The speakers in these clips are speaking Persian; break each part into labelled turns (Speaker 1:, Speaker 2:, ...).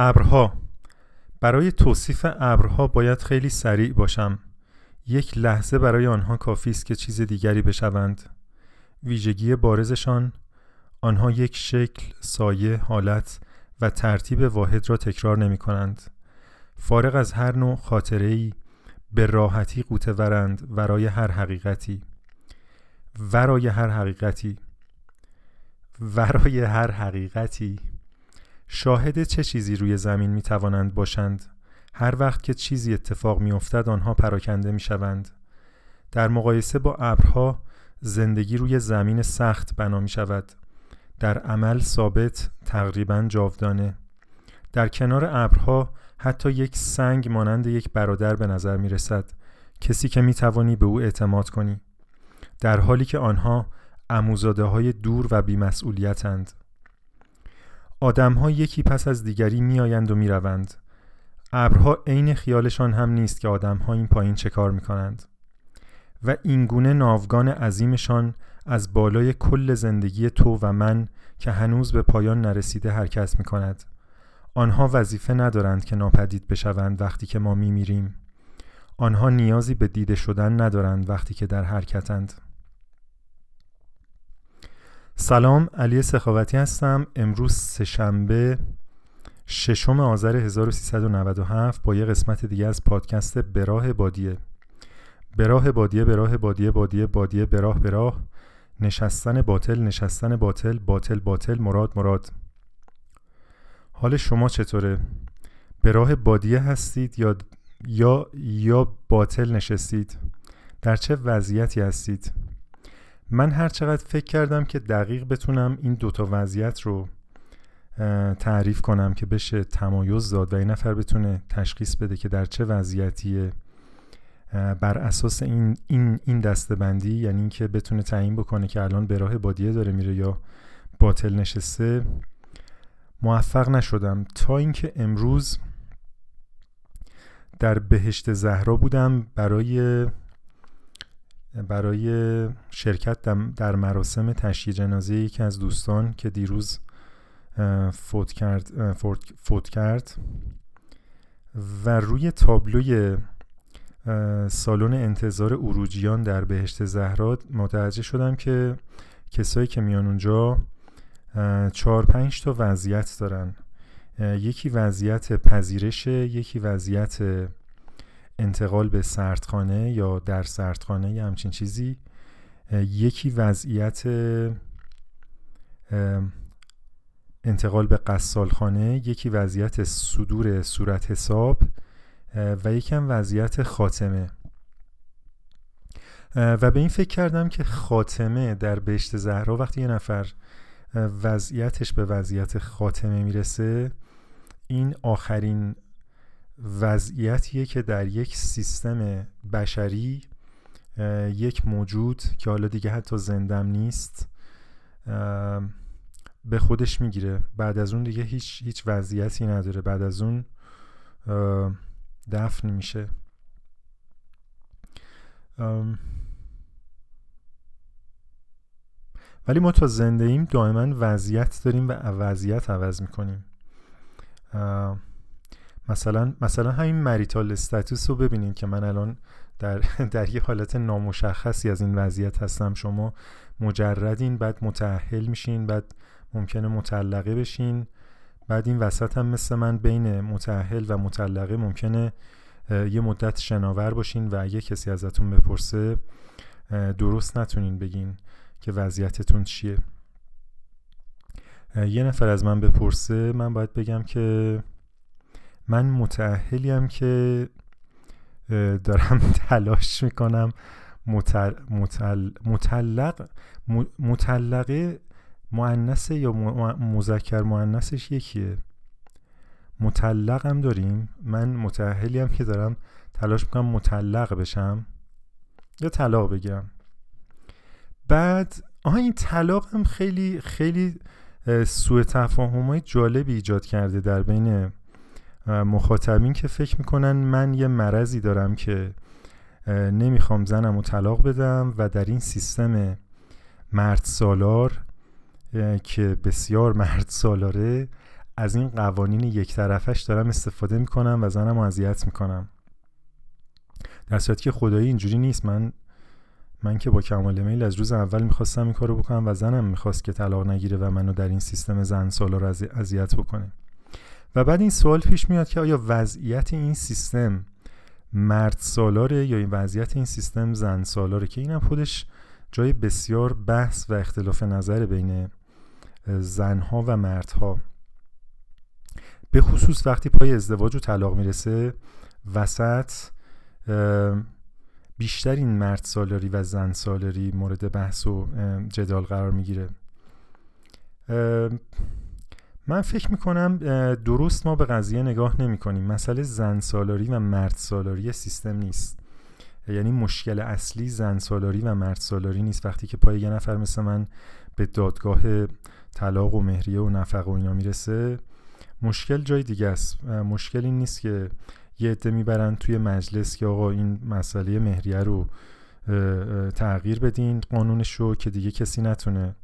Speaker 1: ابرها. برای توصیف ابرها باید خیلی سریع باشم. یک لحظه برای آنها کافی است که چیز دیگری بشوند. ویژگی بارزشان. آنها یک شکل، سایه، حالت و ترتیب واحد را تکرار نمی کنند. فارغ از هر نوع خاطره ای به راحتی قوته ورند ورای هر حقیقتی. ورای هر حقیقتی. ورای هر حقیقتی. شاهد چه چیزی روی زمین می توانند باشند؟ هر وقت که چیزی اتفاق می افتد آنها پراکنده می شوند در مقایسه با ابرها زندگی روی زمین سخت بنا می شود در عمل ثابت تقریبا جاودانه. در کنار ابرها حتی یک سنگ مانند یک برادر به نظر می رسد کسی که می توانی به او اعتماد کنی. در حالی که آنها اموزاده های دور و بیمسئولیتند آدمها یکی پس از دیگری میآیند و می‌روند ابرها عین خیالشان هم نیست که آدمها این پایین چه کار می کنند و اینگونه ناوگان عظیمشان از بالای کل زندگی تو و من که هنوز به پایان نرسیده حرکت می کند. آنها وظیفه ندارند که ناپدید بشوند وقتی که ما می میریم. آنها نیازی به دیده شدن ندارند وقتی که در حرکتند. سلام علی سخاوتی هستم امروز سهشنبه ششم آذر 1397 با یه قسمت دیگه از پادکست براه بادیه براه بادیه براه بادیه بادیه بادیه براه براه نشستن باطل نشستن باطل باطل باطل مراد مراد حال شما چطوره؟ به راه بادیه هستید یا یا یا باطل نشستید؟ در چه وضعیتی هستید؟ من هر چقدر فکر کردم که دقیق بتونم این دوتا وضعیت رو تعریف کنم که بشه تمایز داد و این نفر بتونه تشخیص بده که در چه وضعیتیه. بر اساس این این این دستبندی یعنی اینکه بتونه تعیین بکنه که الان به راه بادیه داره میره یا باطل نشسته موفق نشدم. تا اینکه امروز در بهشت زهرا بودم برای برای شرکت در مراسم تشییع جنازه یکی از دوستان که دیروز فوت کرد, فوت کرد و روی تابلوی سالن انتظار اروجیان در بهشت زهرا متوجه شدم که کسایی که میان اونجا چهار پنج تا وضعیت دارن. یکی وضعیت پذیرش یکی وضعیت انتقال به سردخانه یا در سردخانه یا همچین چیزی یکی وضعیت انتقال به قصالخانه یکی وضعیت صدور صورت حساب و یکم وضعیت خاتمه. و به این فکر کردم که خاتمه در بهشت زهرا وقتی یه نفر وضعیتش به وضعیت خاتمه می‌رسه این آخرین وضعیتیه که در یک سیستم بشری یک موجود که حالا دیگه حتی زندم نیست به خودش می‌گیره. بعد از اون دیگه هیچ هیچ وضعیتی نداره. بعد از اون دفن میشه. ولی ما تا زنده ایم دائما وضعیت داریم و وضعیت عوض می‌کنیم. مثلا مثلا همین مریتال استاتوس رو ببینید که من الان در, در یه حالت نامشخصی از این وضعیت هستم. شما مجردین بعد متعهل میشین بعد ممکنه مطلقه بشین. بعد این وسط هم مثل من بین متعهل و مطلقه ممکنه یه مدت شناور باشین و اگه کسی ازتون بپرسه درست نتونین بگین که وضعیتتون چیه. یه نفر از من بپرسه من باید بگم که من متعهلیم که دارم تلاش می‌کنم متل... متل... مطلق مطلقه معنسه یا مذکر معنسش یکیه. مطلق هم داریم. من متعهلی هم که دارم تلاش می‌کنم مطلق بشم. یا طلاق بگیرم. بعد آها این طلاق هم خیلی خیلی سوء تفاهم های جالبی ایجاد کرده در بین مخاطبین که فکر می‌کنن من یه مرضی دارم که نمی‌خوام زنم و طلاق بدم و در این سیستم مرد سالار که بسیار مرد سالاره از این قوانین یک طرفش دارم استفاده می‌کنم و زنم اذیت می‌کنم. در صورتی که خدایی اینجوری نیست. من من که با کمال میل از روز اول می‌خواستم این کارو بکنم و زنم می‌خواست که طلاق نگیره و منو در این سیستم زن سالار اذیت بکنه. و بعد این سوال پیش میاد که آیا وضعیت این سیستم مرد سالاره یا این وضعیت این سیستم زن سالاره؟ که اینم خودش جای بسیار بحث و اختلاف نظر بین زنها و مردها. به خصوص وقتی پای ازدواج و طلاق می‌رسه وسط بیشتر این مرد سالاری و زن سالاری مورد بحث و جدال قرار می‌گیره. من فکر می‌کنم درست ما به قضیه نگاه نمی کنیم مسئله زن سالاری و مرد سالاری سیستم نیست. یعنی مشکل اصلی زن سالاری و مرد سالاری نیست. وقتی که پای یه نفر مثل من به دادگاه طلاق و مهریه و نفق و اینا می‌رسه مشکل جای دیگه است. مشکل این نیست که یه عده می‌برن توی مجلس که آقا این مسئله مهریه رو تغییر بدین قانونش رو که دیگه کسی نتونه.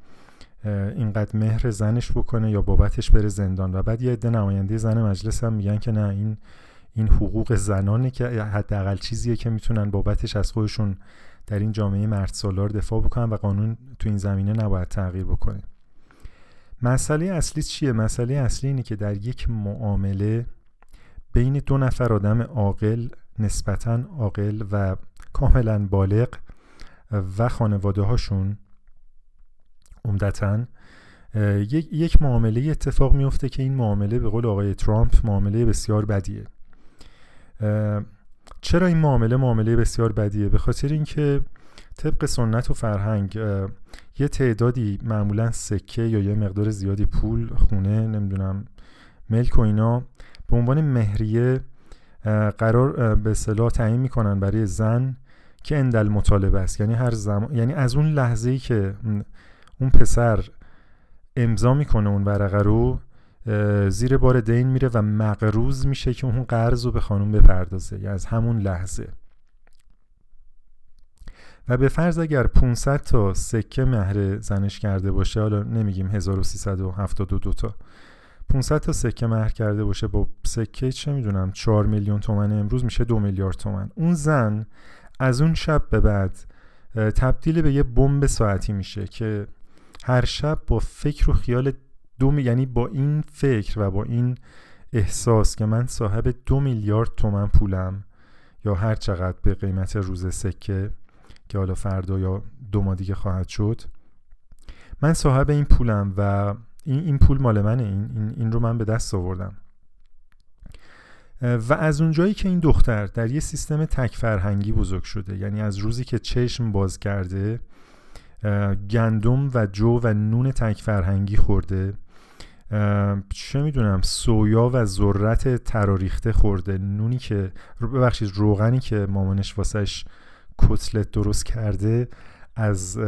Speaker 1: اینقدر مهر زنش بکنه یا بابتش بره زندان. و بعد یه عده نماینده زن مجلس هم میگن که نه این این حقوق زنانه که حداقل چیزیه که می‌تونن بابتش از خودشون در این جامعه مرد سالار دفاع بکنن و قانون تو این زمینه نباید تغییر بکنه. مسئله اصلی چیه؟ مسئله اصلی اینه که در یک معامله بین دو نفر آدم عاقل نسبتا عاقل و کاملا بالغ و خانواده هاشون عمدتا یک, یک معامله اتفاق میفته که این معامله به قول آقای ترامپ معامله بسیار بدیه. چرا این معامله معامله بسیار بدیه؟ به خاطر اینکه طبق سنت و فرهنگ یه تعدادی معمولا سکه یا یه مقدار زیادی پول خونه نمی‌دونم ملک و اینا به عنوان مهریه قرار به صلاح تعیین می‌کنن برای زن که اندل مطالبه است. یعنی هر زمان یعنی از اون لحظه ای که اون پسر امضا می‌کنه اون ورقه رو زیر بار دین میره و مقروض میشه که اون قرض رو به خانوم بپردازه یعنی از همون لحظه. و به فرض اگر 500 تا سکه مهر زنش کرده باشه حالا نمیگیم 1372 تا. 500 تا سکه مهر کرده باشه با سکه چه می‌دونم 4 میلیون تومن امروز میشه 2 میلیارد تومن. اون زن از اون شب به بعد تبدیل به یه بمب ساعتی میشه که هر شب با فکر و خیال دو یعنی با این فکر و با این احساس که من صاحب دو میلیارد تومن پولم یا هر چقدر به قیمت روز سکه که حالا فردا یا دو ماه دیگه خواهد شد من صاحب این پولم و این, این پول مال منه. این, این, این رو من به دست آوردم. و از اونجایی که این دختر در یه سیستم تک فرهنگی بزرگ شده یعنی از روزی که چشم باز کرده گندم و جو و نون تک فرهنگی خورده. چه می‌دونم سویا و ذرت تراریخته خورده. نونی که ببخشید روغنی که مامانش واسش کتلت درست کرده از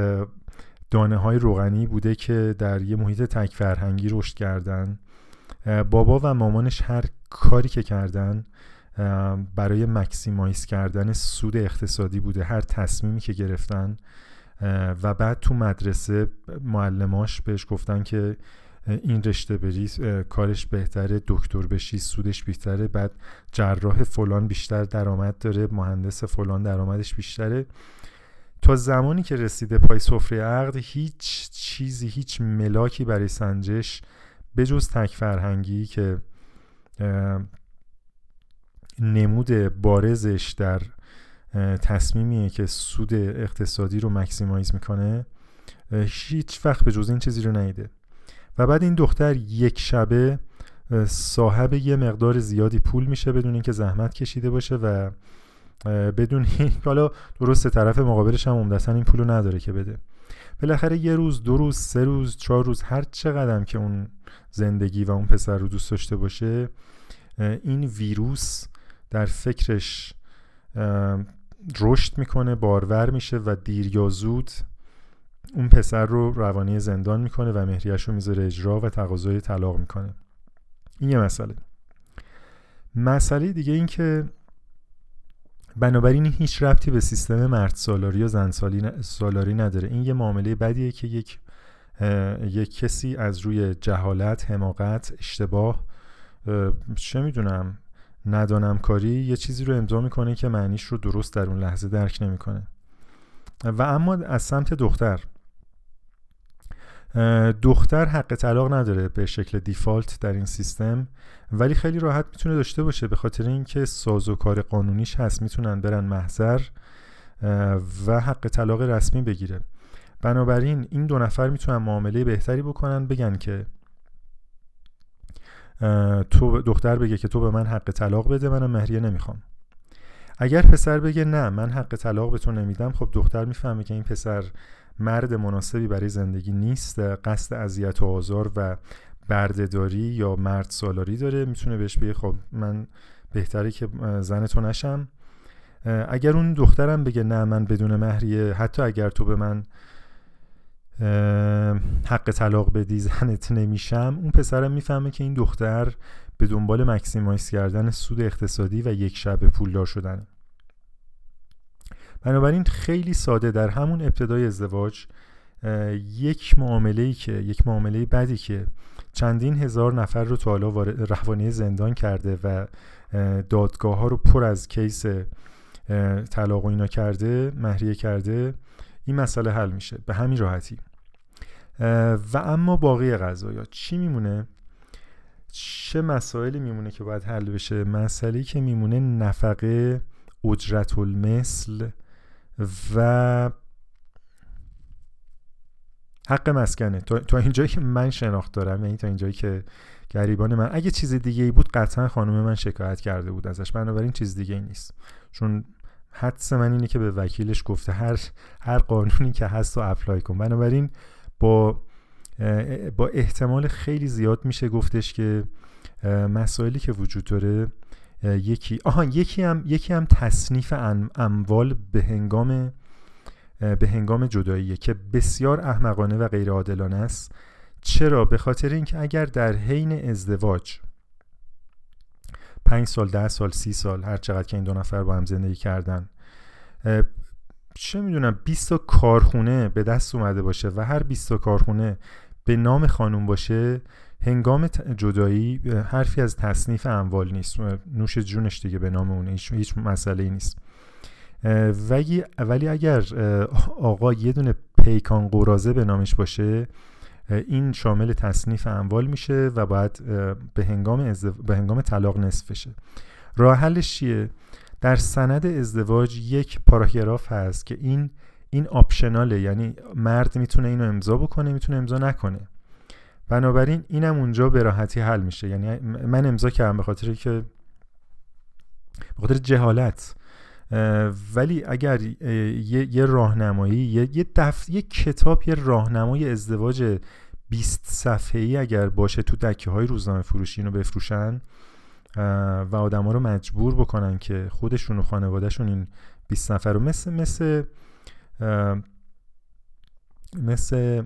Speaker 1: دانه های روغنی بوده که در یه محیط تک فرهنگی رشد کردن. بابا و مامانش هر کاری که کردن برای مکسیمایز کردن سود اقتصادی بوده. هر تصمیمی که گرفتن. و بعد تو مدرسه معلماش بهش گفتن که این رشته بری کارش بهتره دکتر بشی سودش بیشتره بعد جراح فلان بیشتر درآمد داره مهندس فلان درآمدش بیشتره. تا زمانی که رسیده پای سفره عقد هیچ چیزی هیچ ملاکی برای سنجش به جز تک فرهنگی که نمود بارزش در تصمیمیه که سود اقتصادی رو مکسیمایز می‌کنه. هیچ وقت به جز این چیزی رو نیده. و بعد این دختر یک شبه صاحب یه مقدار زیادی پول میشه بدون اینکه زحمت کشیده باشه و بدون این حالا درست طرف مقابلش هم عمدتا این پولو نداره که بده. بالاخره یه روز دو روز سه روز چهار روز هر چقدر که اون زندگی و اون پسر رو دوست داشته باشه این ویروس در فکرش رشد می‌کنه بارور میشه و دیر یا زود اون پسر رو روانی زندان می‌کنه و مهریش رو می‌ذاره اجرا و تقاضای طلاق می‌کنه. این یه مسئله. مسئله دیگه این که بنابراین هیچ ربطی به سیستم مرد سالاری یا زن سالاری نداره. این یه معامله بدیه که یک یک کسی از روی جهالت حماقت اشتباه چه می‌دونم ندانم کاری یه چیزی رو امضا می‌کنه که معنیش رو درست در اون لحظه درک نمی‌کنه. و اما از سمت دختر. دختر حق طلاق نداره به شکل دیفالت در این سیستم ولی خیلی راحت می‌تونه داشته باشه. به خاطر اینکه سازوکار قانونیش هست می‌تونن برن محضر و حق طلاق رسمی بگیره. بنابراین این دو نفر می‌تونن معامله بهتری بکنن بگن که تو دختر بگه که تو به من حق طلاق بده منم مهریه نمی‌خوام. اگر پسر بگه نه من حق طلاق به تو نمیدم خب دختر می‌فهمه که این پسر مرد مناسبی برای زندگی نیست قصد اذیت و آزار و بردهداری یا مرد سالاری داره. می‌تونه بهش بگه خب من بهتره که زن تو نشم. اگر اون دخترم بگه نه من بدون مهریه حتی اگر تو به من حق طلاق بدی زنت نمیشم. اون پسرم می‌فهمه که این دختر به دنبال مکسیمایز کردن سود اقتصادی و یک شب پولدار شدن بنابراین خیلی ساده در همون ابتدای ازدواج یک معامله که یک معامله بدی که چندین هزار نفر رو تو حالا روانی زندان کرده و دادگاه ها رو پر از کیس طلاق و اینا کرده مهریه کرده این مسئله حل میشه. به همین راحتی. و اما باقی قضایا چی میمونه؟ چه مسائلی میمونه که باید حل بشه؟ مسئله که میمونه نفقه اجرت المثل و حق مسکنه. تا اینجایی که من شناخت دارم یعنی تا اینجایی که گریبان من. اگه چیز دیگه ای بود قطعا خانم من شکایت کرده بود ازش. بنابراین چیز دیگه ای نیست. چون حدس من اینه که به وکیلش گفته هر هر قانونی که هست رو اپلای کن. بنابراین با با احتمال خیلی زیاد میشه گفتش که مسائلی که وجود داره یکی آها یکی هم یکی هم تصنیف اموال به هنگام به هنگام جداییه که بسیار احمقانه و غیر عادلانه است. چرا؟ به خاطر اینکه اگر در حین ازدواج پنج سال ده سال سی سال هر چقدر که این دو نفر با هم زندگی کردن. چه می‌دونم 20 تا کارخونه به دست اومده باشه و هر 20 تا کارخونه به نام خانوم باشه هنگام جدایی حرفی از تصنیف اموال نیست. نوش جونش دیگه به نام اون هیچ مسئله ای نیست. ولی, اگر آقا یه دونه پیکان قرازه به نامش باشه این شامل تصنیف اموال میشه و باید به هنگام, به هنگام طلاق نصف بشه. راه حلش چیه؟ در سند ازدواج یک پاراگراف هست که این این آپشناله. یعنی مرد می‌تونه اینو امضا بکنه می‌تونه امضا نکنه. بنابراین اینم اونجا به راحتی حل میشه. یعنی من امضا کردم به خاطر که به خاطر جهالت. ولی اگر یه, راهنمایی یه, یه, دف... یه کتاب یه راهنمای ازدواج 20 صفحه ای اگر باشه تو دکه های روزنامه فروشی اینو بفروشن و آدما رو مجبور بکنن که خودشون و خانوادهشون این 20 نفر رو مثل مثل مثل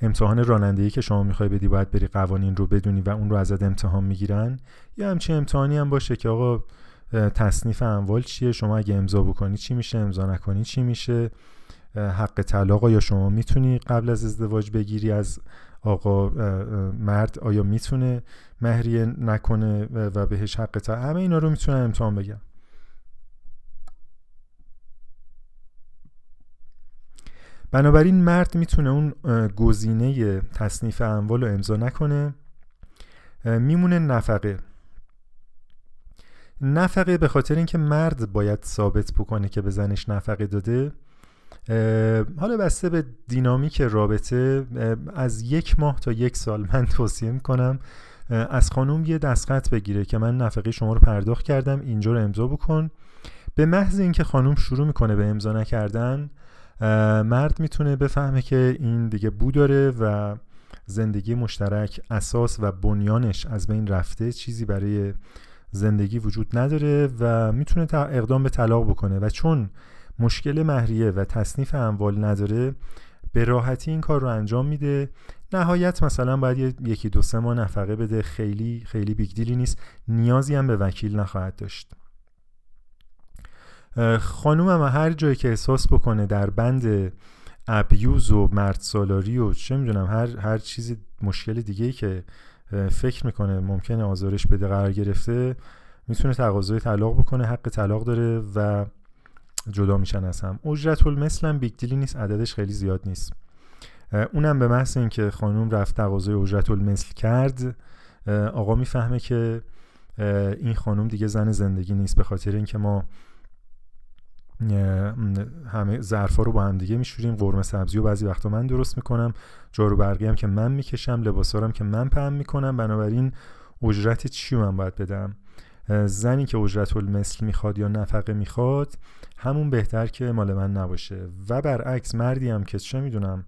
Speaker 1: امتحان رانندگی که شما می‌خوای بدی باید بری قوانین رو بدونی و اون رو ازت امتحان می‌گیرن یا همچین امتحانی هم باشه که آقا تصنیف اموال چیه؟ شما اگه امضا بکنی چی میشه؟ امضا نکنی چی میشه؟ حق طلاق یا شما می‌تونی قبل از ازدواج بگیری از آقا مرد؟ آیا می‌تونه مهریه نکنه و بهش حق طلاق؟ همه اینا رو می‌تونن امتحان بگم. بنابراین مرد می‌تونه اون گزینه تصنیف اموال رو امضا نکنه. میمونه نفقه. نفقه به خاطر اینکه مرد باید ثابت بکنه که به زنش نفقه داده حالا بسته به دینامیک رابطه از یک ماه تا یک سال من توصیه می‌کنم از خانوم یه دستخط بگیره که من نفقه شما رو پرداخت کردم اینجا رو امضا بکن. به محض اینکه خانوم شروع می‌کنه به امضا نکردن مرد می‌تونه بفهمه که این دیگه بو داره و زندگی مشترک اساس و بنیانش از بین رفته چیزی برای زندگی وجود نداره و می‌تونه اقدام به طلاق بکنه و چون مشکل مهریه و تصنیف اموال نداره به راحتی این کار رو انجام میده. نهایت مثلا باید یکی دو سه ماه نفقه بده خیلی خیلی بیگدیلی نیست. نیازی هم به وکیل نخواهد داشت. خانوم هم هر جایی که احساس بکنه در بند ابیوز و مرد سالاری و چه می‌دونم هر هر چیزی مشکل دیگه ای که فکر می‌کنه ممکنه آزارش بده قرار گرفته می‌تونه تقاضای طلاق بکنه حق طلاق داره و جدا میشن از هم. اجرت المثل هم big deal ی نیست عددش خیلی زیاد نیست. اونم به محض اینکه خانوم رفت تقاضای اجرت المثل کرد آقا می‌فهمه که این خانوم دیگه زن زندگی نیست به خاطر اینکه ما همه ظرفا رو با هم دیگه میشوریم. قرمه سبزی و بعضی وقتا من درست می‌کنم. جارو برقی هم که من می‌کشم. لباسا هم که من پهن می‌کنم. بنابراین اجرت چی من باید بدم؟ زنی که اجرت المثل می‌خواد یا نفقه می‌خواد همون بهتر که مال من نباشه. و برعکس مردی هم که چه می‌دونم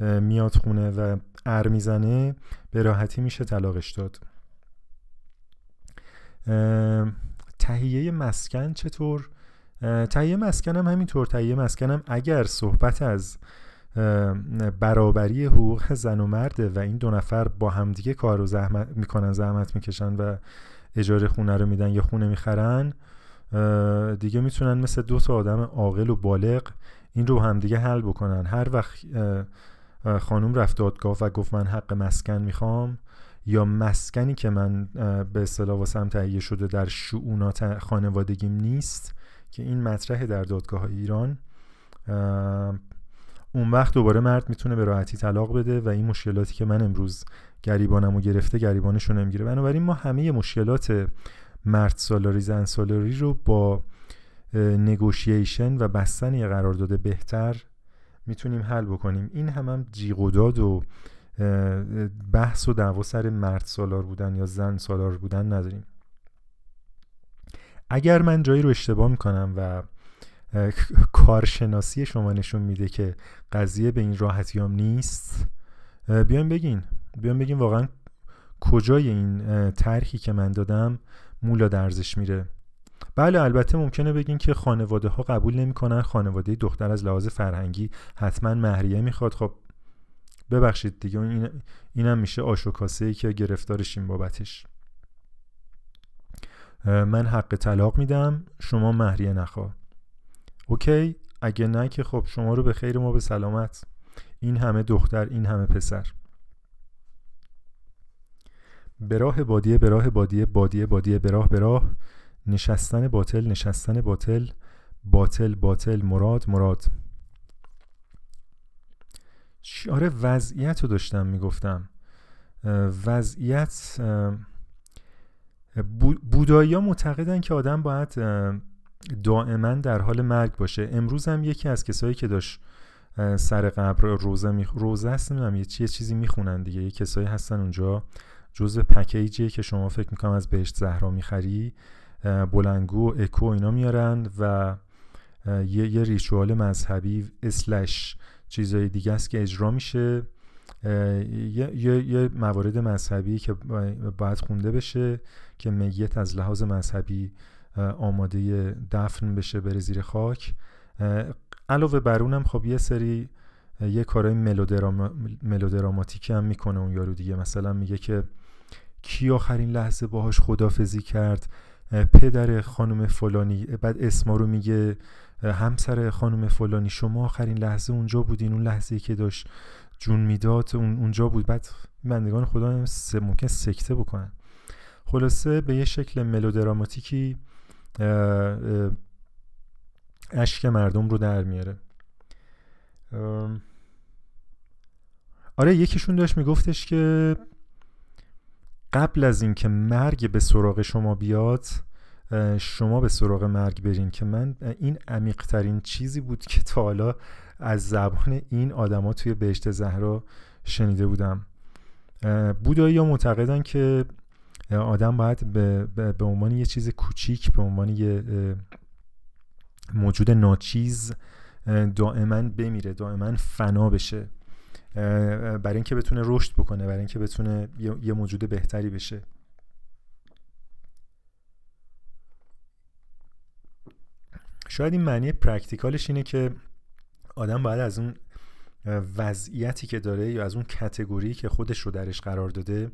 Speaker 1: میاد خونه و ار می‌زنه به راحتی میشه طلاقش داد. تهیه مسکن چطور؟ تهیه مسکنم همینطور. تهیه مسکنم اگر صحبت از برابری حقوق زن و مرده و این دو نفر با همدیگه کار رو زحمت می‌کنن زحمت می‌کشن و اجاره خونه رو میدن یا خونه می‌خرن دیگه می‌تونن مثل دو تا آدم عاقل و بالغ این رو همدیگه حل بکنن. هر وقت خانوم رفت دادگاه و گفت من حق مسکن می‌خوام یا مسکنی که من به اصطلاح واسم تهیه شده در شعونات خانوادگیم نیست که این مطرح در دادگاه ایران اون وقت دوباره مرد می‌تونه به راحتی طلاق بده و این مشکلاتی که من امروز گریبانمو گرفته گریبانشو نمی‌گیره. بنابراین ما همه مشکلات مرد سالاری زن سالاری رو با نگوشیشن و بستن یه قرارداد بهتر می‌تونیم حل بکنیم. این هم هم جیغ و و بحث و دعوا سر مرد سالار بودن یا زن سالار بودن نداریم. اگر من جایی رو اشتباه می‌کنم و کارشناسی شما نشون میده که قضیه به این راحتی هم نیست بیایم بگین. بیایم بگین واقعا کجای این طرحی که من دادم مولا درزش میره. بله البته ممکنه بگین که خانواده ها قبول نمی‌کنن. خانواده دختر از لحاظ فرهنگی حتما مهریه می‌خواد. خب ببخشید دیگه این اینم میشه آشوکاسه ای که گرفتارشیم بابتش. من حق طلاق میدم شما مهریه نخوا. اوکی؟ اگه نه که خب شما رو به خیر ما به سلامت. این همه دختر این همه پسر. به راه بادیه به راه بادیه بادیه بادیه به راه به راه نشستن باطل نشستن باطل. باطل باطل مراد مراد. آره وضعیت رو داشتم می‌گفتم. وضعیت بودایی ها معتقدن که آدم باید دائما در حال مرگ باشه. امروز هم یکی از کسایی که داشت سر قبر روزه می... روزه هست نمی‌دونم یه چیزی می‌خونن دیگه. یه کسایی هستن اونجا جزء پکیجیه که شما فکر می‌کنم از بهشت زهرا می‌خری. بلنگو و اکو اینا میارن و یه, یه ریچوال مذهبی اسلش چیزای دیگه است که اجرا میشه. یه،, یه،, یه موارد مذهبی که باید خونده بشه که میت از لحاظ مذهبی آماده دفن بشه بره زیر خاک. علاوه بر اونم خب یه سری یه کارهای ملودرام... ملودراماتیکی هم می‌کنه اون یارو دیگه. مثلا میگه که کی آخرین لحظه باهاش خدافزی کرد؟ پدر خانم فلانی. بعد اسما رو میگه همسر خانم فلانی شما آخرین لحظه اونجا بودین اون لحظه که داشت جون می‌داد. اون اونجا بود. بعد بندگان خدا ممکن سکته بکنن. خلاصه به یه شکل ملودراماتیکی اشک مردم رو در میاره. آره یکیشون داشت میگفتش که قبل از اینکه مرگ به سراغ شما بیاد شما به سراغ مرگ برین که من این عمیقترین چیزی بود که تا حالا از زبان این آدما توی بهشت زهرا شنیده بودم. بودایی ها معتقدن که آدم باید به, به عنوان یه چیز کوچیک به عنوان یه موجود ناچیز دائما بمیره دائما فنا بشه. برای اینکه بتونه رشد بکنه برای اینکه بتونه یه موجود بهتری بشه. شاید این معنی پرکتیکالش اینه که آدم باید از اون وضعیتی که داره یا از اون کتگوری که خودش رو درش قرار داده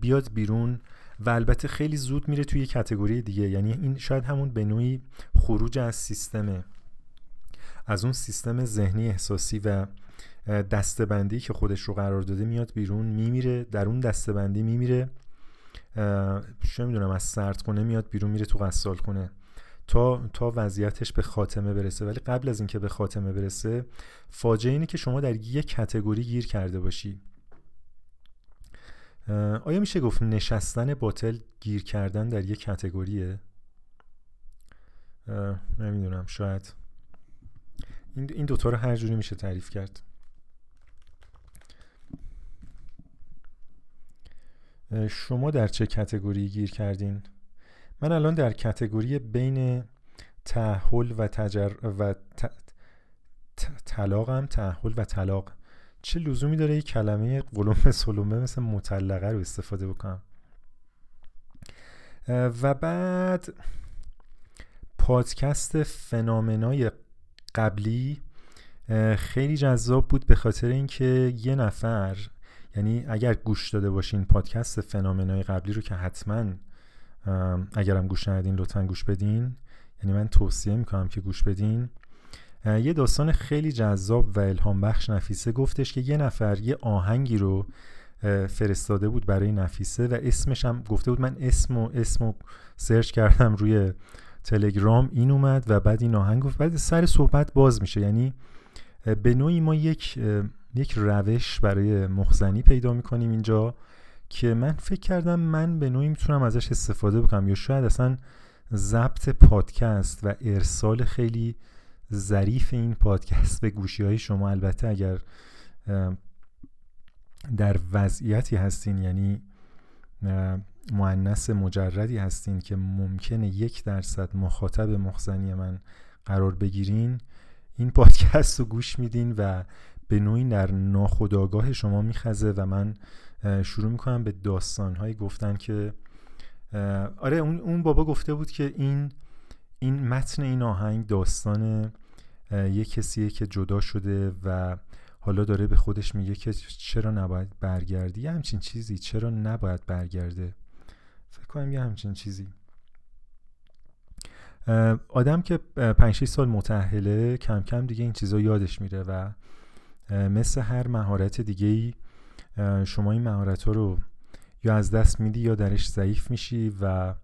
Speaker 1: بیاد بیرون و البته خیلی زود میره توی کتگوری دیگه. یعنی این شاید همون به نوعی خروج از سیستمه از اون سیستم ذهنی احساسی و دستبندی که خودش رو قرار داده میاد بیرون میمیره در اون دستبندی میمیره چه می‌دونم از سرد کنه میاد بیرون میره تو غسال کنه تا تا وضعیتش به خاتمه برسه. ولی قبل از اینکه به خاتمه برسه فاجعه اینه که شما در یک کتگوری گیر کرده باشی. آیا میشه گفت نشستن باطل گیر کردن در یک کتگوریه؟ نمی‌دونم شاید. این این دوتا رو هر جوری میشه تعریف کرد. شما در چه کتگوری گیر کردین؟ من الان در کتگوری بین تحول و تجر و طلاقم. تحول و طلاق. چه لزومی داره یک کلمه قلوم سلومه مثل مطلقه رو استفاده بکنم؟ و بعد پادکست فنامنای قبلی خیلی جذاب بود به خاطر اینکه یه نفر یعنی اگر گوش داده باشین پادکست فنامنای قبلی رو که حتما اگرم گوش ندین لطفا گوش بدین. یعنی من توصیه می‌کنم که گوش بدین. یه داستان خیلی جذاب و الهام بخش نفیسه گفتش که یه نفر یه آهنگی رو فرستاده بود برای نفیسه و اسمش هم گفته بود. من اسم و اسم و سرچ کردم روی تلگرام این اومد و بعد این آهنگ گفت. بعد سر صحبت باز میشه. یعنی به نوعی ما یک یک روش برای مخزنی پیدا می‌کنیم اینجا. که من فکر کردم من به نوعی می‌تونم ازش استفاده بکنم یا شاید اصلا ضبط پادکست و ارسال خیلی ظریف این پادکست به گوشی های شما. البته اگر در وضعیتی هستین یعنی معنس مجردی هستین که ممکنه یک درصد مخاطب مخزنی من قرار بگیرین این پادکست رو گوش میدین و به نوعی در ناخودآگاه شما میخزه و من شروع می‌کنم به داستانهایی گفتن که آره اون, اون بابا گفته بود که این این متن این آهنگ داستان یه کسیه که جدا شده و حالا داره به خودش میگه که چرا نباید برگردی؟ یه همچین چیزی. چرا نباید برگرده؟ فکر کنم یه همچین چیزی. آدم که 5 سال متأهله کم کم دیگه این چیزا یادش میره و مثل هر مهارت دیگه ای شما این مهارت ها رو یا از دست میدی یا درش ضعیف میشی و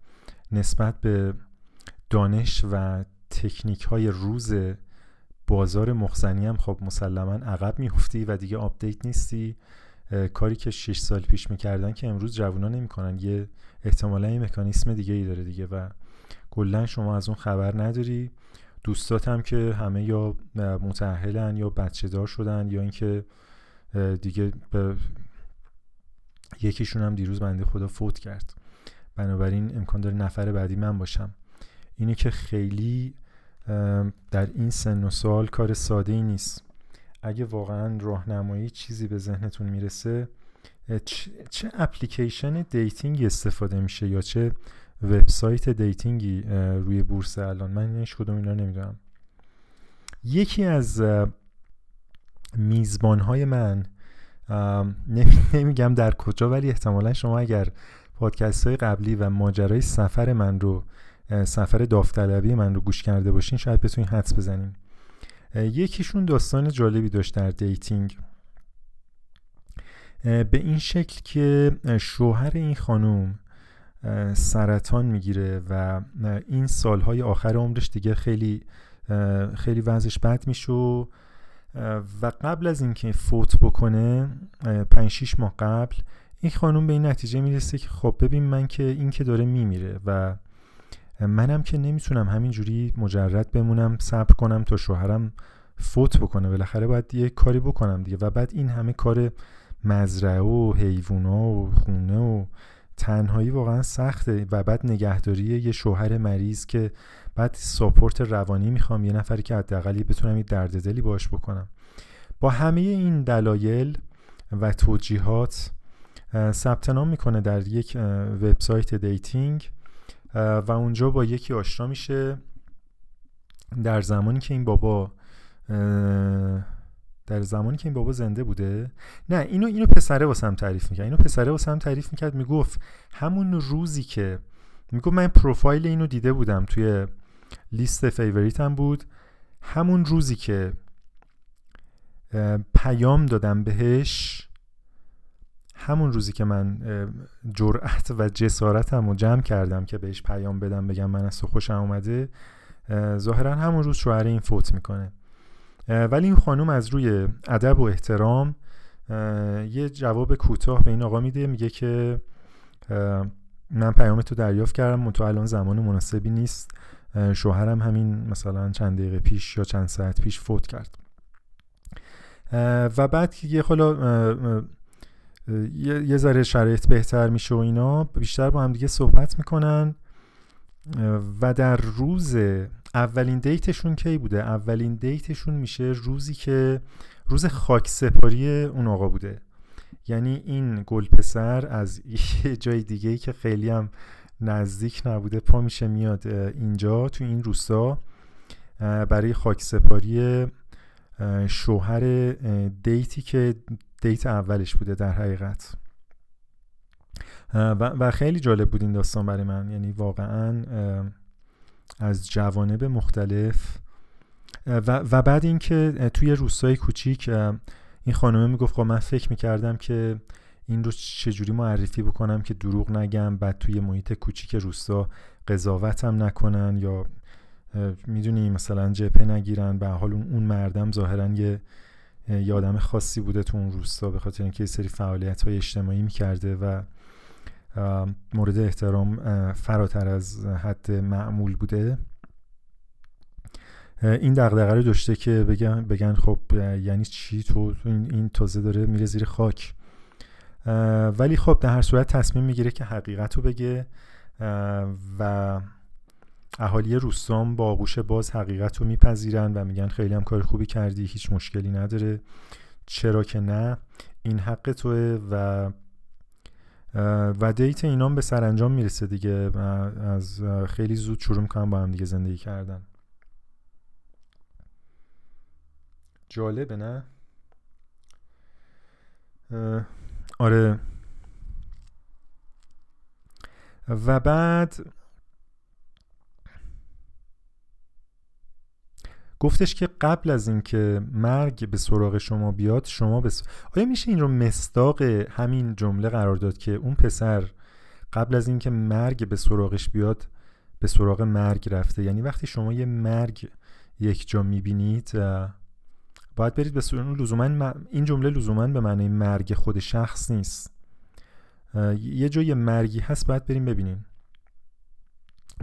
Speaker 1: نسبت به دانش و تکنیک های روز بازار مخ‌زنی هم خب مسلما عقب میفتی و دیگه update نیستی. کاری که 6 سال پیش می‌کردن که امروز جوونا نمی‌کنن. یه احتمالا یه مکانیسم دیگه ای داره دیگه و کلا شما از اون خبر نداری. دوستات هم که همه یا متأهلن یا بچه دار شدن یا اینکه دیگه به یکیشون هم دیروز بنده خدا فوت کرد. بنابراین امکان داره نفر بعدی من باشم. اینه که خیلی در این سن و سال کار ساده ای نیست. اگه واقعا راهنمایی چیزی به ذهنتون می‌رسه چه application dating استفاده میشه یا چه website dating ی روی بورس الان؟ من هیچ کدوم اینا نمی‌دونم. یکی از میزبان های من نمیگم در کجا ولی احتمالا شما اگر پادکست های قبلی و ماجرای سفر من رو سفر داوطلبی من رو گوش کرده باشین شاید بتونین حدس بزنین. یکیشون داستان جالبی داشت در dating. به این شکل که شوهر این خانوم سرطان می‌گیره و این سالهای آخر عمرش دیگه خیلی خیلی وضعش بد میشه قبل از اینکه فوت بکنه 5 6 ماه قبل این خانوم به این نتیجه می‌رسه که خب ببین من که این که داره میمیره و منم که نمی‌تونم همینجوری مجرد بمونم صبر کنم تا شوهرم فوت بکنه. بالاخره باید یه کاری بکنم دیگه. و بعد این همه کار مزرعه و حیوونا و خونه و تنهایی واقعا سخته. و بعد نگهداری یه شوهر مریض که بعد ساپورت روانی می‌خوام یه نفری که حداقل بتونم یه درد دلی باش بکنم. با همه این دلایل و توجیهات ثبت نام می‌کنه در یک website dating و اونجا با یکی آشنا میشه. در زمانی که این بابا در زمانی که این بابا زنده بوده نه اینو اینو پسره واسم تعریف می‌کرد. اینو پسره واسم تعریف می‌کرد می‌گفت همون روزی که می‌گفت من پروفایل اینو دیده بودم توی لیست favorite م بود. همون روزی که پیام دادم بهش همون روزی که من جرأت و جسارتم رو جمع کردم که بهش پیام بدم بگم من از تو خوشم اومده ظاهرا همون روز شوهر این فوت می‌کنه. ولی این خانم از روی ادب و احترام یه جواب کوتاه به این آقا میده میگه که من پیام تو دریافت کردم تو الان زمان مناسبی نیست. شوهرم همین مثلا چند دقیقه پیش یا چند ساعت پیش فوت کرد. و بعد که یه خلا یه ذره شرایط بهتر میشه و اینا بیشتر با هم دیگه صحبت می‌کنن. و در روز اولین دیتشون کی بوده؟ اولین دیتشون میشه روزی که روز خاک سپاری اون آقا بوده. یعنی این گل پسر از یه جای دیگه ای که خیلی هم نزدیک نبوده پا میشه میاد اینجا تو این روستا. برای خاک سپاری شوهر دیتی که دیت اولش بوده در حقیقت. و خیلی جالب بود این داستان برای من. یعنی واقعا از جوانب مختلف. و, و بعد اینکه توی روستای کوچیک این خانمه می‌گفت خب من فکر می‌کردم که این رو چجوری معرفی بکنم که دروغ نگم بعد توی محیط کوچیک روستا قضاوتم نکنن یا می‌دونی مثلا جپه نگیرن به حال اون مردم ظاهرا یه یادم خاصی بوده تو اون روستا به خاطر اینکه یه سری فعالیت های اجتماعی می‌کرده و مورد احترام فراتر از حد معمول بوده. این دغدغه رو داشته که بگن بگن خب یعنی چی تو؟ این تازه داره میره زیر خاک. ولی خب در هر صورت تصمیم می‌گیره که حقیقت رو بگه و اهالی روستام با آغوش باز حقیقت رو میپذیرن و میگن خیلی هم کار خوبی کردی هیچ مشکلی نداره. چرا که نه؟ این حق توه و و دیت اینام به سرانجام می‌رسه دیگه. از خیلی زود شروع می‌کنم با هم دیگه زندگی کردن. جالبه نه؟ آره. و بعد گفتش که قبل از اینکه مرگ به سراغ شما بیاد شما بس... آیا میشه این رو مستاق همین جمله قرار داد که اون پسر قبل از اینکه مرگ به سراغش بیاد به سراغ مرگ رفته؟ یعنی وقتی شما یه مرگ یک جا می‌بینید باید برید به سراغ لزوما این جمله لزوما به معنی مرگ خود شخص نیست. یه جای مرگی هست باید بریم ببینیم.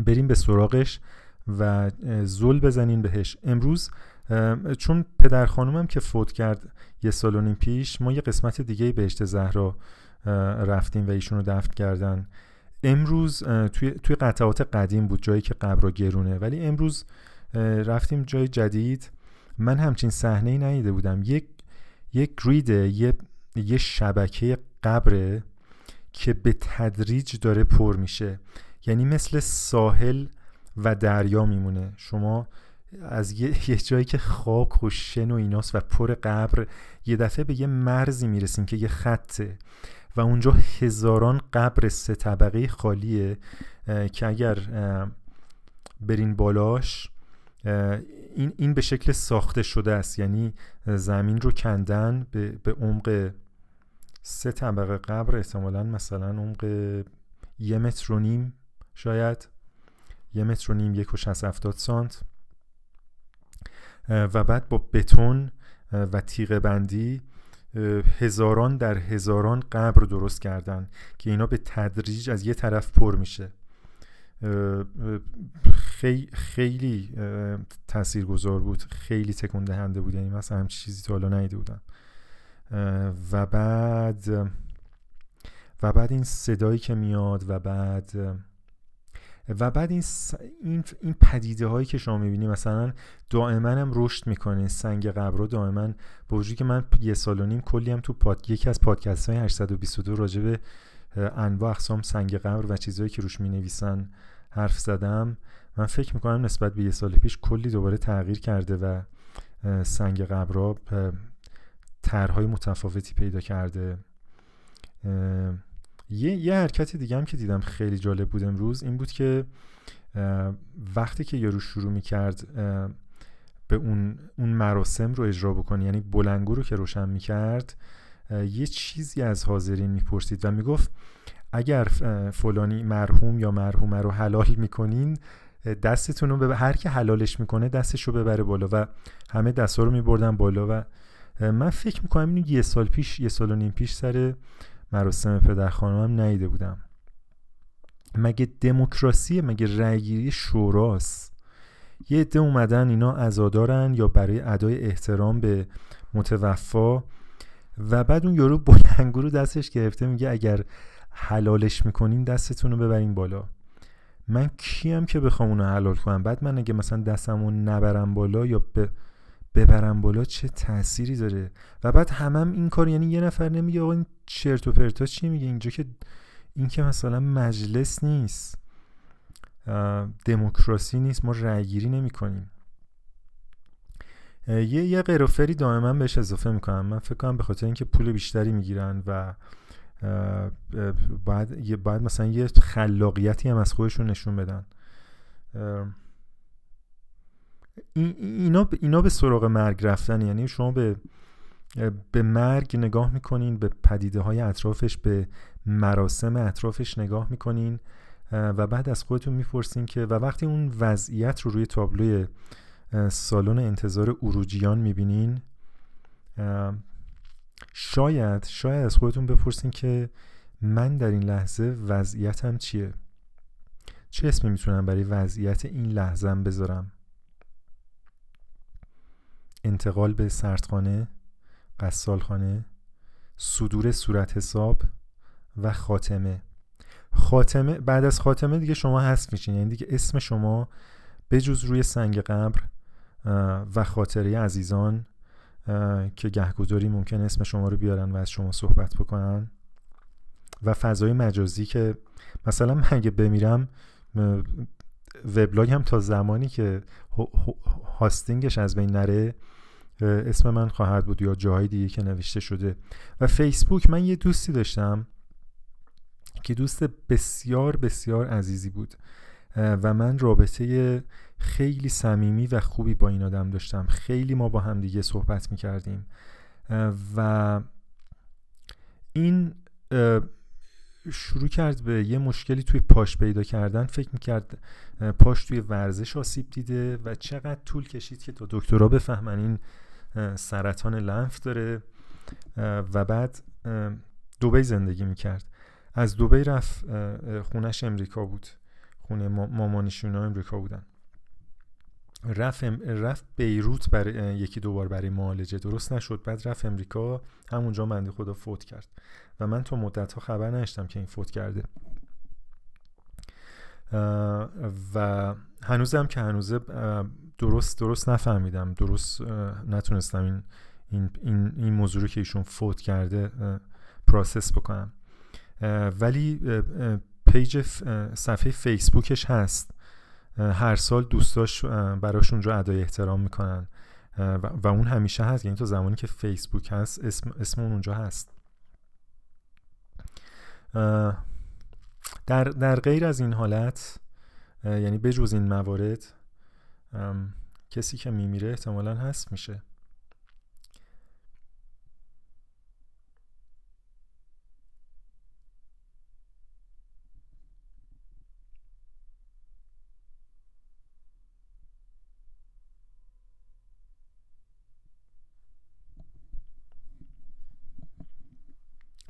Speaker 1: بریم به سراغش و زل بزنین بهش. امروز چون پدر خانومم که فوت کرد یه سال و نیم پیش ما یه قسمت دیگه بهشت زهرا رفتیم و ایشون رو دفن کردن. امروز توی, توی قطعات قدیم بود جایی که قبر گرونه. ولی امروز رفتیم جای جدید. من همچین صحنه ای ندیده بودم. یک یک ریده یه, یه شبکه قبره که به تدریج داره پر میشه. یعنی مثل ساحل و دریا میمونه. شما از یه, جایی که خاک و شن و ایناست و پر قبر یه دفعه به یه مرزی می‌رسیم که یه خطه و اونجا هزاران قبر سه طبقه خالیه که اگر برین بالاش این, این به شکل ساخته شده است. یعنی زمین رو کندن به, به عمق سه طبقه قبر احتمالا مثلا عمق یه متر و نیم شاید. یه متر و نیم یک و شست افتاد سانت. و بعد با بتون و تیغ بندی هزاران در هزاران قبر درست کردن که اینا به تدریج از یه طرف پر میشه. خیلی خیلی تاثیرگذار بود. خیلی تکون دهنده بود. یعنی مثلا همچین چیزی تا حالا ندیده بودم. و بعد و بعد این صدایی که میاد و بعد و بعد این این, این پدیده هایی که شما می‌بینی مثلا دائما هم رشد می‌کنه. سنگ قبر رو دائما. با وجودی که من یه سال و نیم کلی هم تو پاد... یکی از پادکست های 822 راجع به انواع اقسام سنگ قبر و چیزهایی که روش می‌نویسن حرف زدم. من فکر می‌کنم نسبت به یه سال پیش کلی دوباره تغییر کرده و سنگ قبرها طرحهای متفاوتی پیدا کرده. یه, یه حرکت دیگه هم که دیدم خیلی جالب بود امروز این بود که وقتی که یارو شروع می‌کرد به اون اون مراسم رو اجرا بکنی یعنی بلنگو رو که روشن می‌کرد یه چیزی از حاضرین می‌پرسید و می‌گفت اگر فلانی مرحوم یا مرحومه رو حلال می‌کنین دستتون رو هر که حلالش می‌کنه دستش رو ببره بالا و همه دستا رو میبردن بالا و من فکر می‌کنم اینو یه سال پیش یه سال و نیم پیش سر مراسم پدر خانمم نیده بودم. مگه دموکراسی مگه رأیگیری شوراست؟ یه عده اومدن اینا عزادارن یا برای ادای احترام به متوفا و بعد اون یارو بلنگو رو دستش گرفته میگه اگر حلالش می‌کنین دستتون رو ببرین بالا. من کیم که بخوام اونو حلال کنم؟ بعد من اگه مثلا دستمو نبرم بالا یا ببرم بالا چه تأثیری داره؟ و بعد همم هم این کار یعنی یه نفر نمیگه آقا این چرت و پرتا چی میگه اینجا که این که مثلا مجلس نیست. دموکراسی نیست. ما رأیگیری نمی کنیم یه یه قروفری دائما بهش اضافه می‌کنم. من فکر کنم به خاطر اینکه پول بیشتری می‌گیرن و باید, باید مثلا یه خلاقیتی هم از خودشون نشون بدن. اینا, اینا به سراغ مرگ رفتن. یعنی شما به به مرگ نگاه می‌کنین به پدیده های اطرافش به مراسم اطرافش نگاه می‌کنین و بعد از خودتون می‌پرسین که و وقتی اون وضعیت رو روی تابلوی سالن انتظار اروجیان می‌بینین شاید شاید از خودتون بپرسین که من در این لحظه وضعیتم چیه؟ چه اسمی می‌تونم برای وضعیت این لحظم بذارم؟ انتقال به سردخانه قصالخانه صدور صورت حساب و خاتمه. خاتمه بعد از خاتمه دیگه شما هست میشین. یعنی دیگه اسم شما بجز روی سنگ قبر و خاطره عزیزان که گهگداری ممکن اسم شما رو بیارن و از شما صحبت بکنن. و فضای مجازی که مثلا من اگه بمیرم وبلاگ هم تا زمانی که هاستینگش از بین نره اسم من خواهد بود یا جاهای دیگه که نوشته شده. و فیسبوک من یه دوستی داشتم که دوست بسیار بسیار عزیزی بود. و من رابطه خیلی صمیمی و خوبی با این آدم داشتم. خیلی ما با هم دیگه صحبت می‌کردیم. و این شروع کرد به یه مشکلی توی پاش پیدا کردن. فکر می‌کرد پاش توی ورزش آسیب دیده و چقدر طول کشید که تا دکترا بفهمن این سرطان لنف داره. و بعد دوبی زندگی می‌کرد. از دوبی رفت خونش امریکا بود. خونه مامانشون امریکا بودن. رفت, رفت بیروت برای یکی دوبار برای معالجه. درست نشد. بعد رفت امریکا همونجا بنده خدا فوت کرد. و من تا مدت ها خبر نداشتم که این فوت کرده. و هنوزم که هنوزه درست درست نفهمیدم. درست نتونستم این این, این, این موضوع رو که ایشون فوت کرده process بکنم. ولی page صفحه فیسبوکش هست. هر سال دوستاش براش اونجا ادای احترام می‌کنن. و اون همیشه هست. یعنی تا زمانی که فیسبوک هست اسم, اسم اون اونجا هست. در, در غیر از این حالت یعنی بجز این موارد کسی که میمیره احتمالا هست میشه.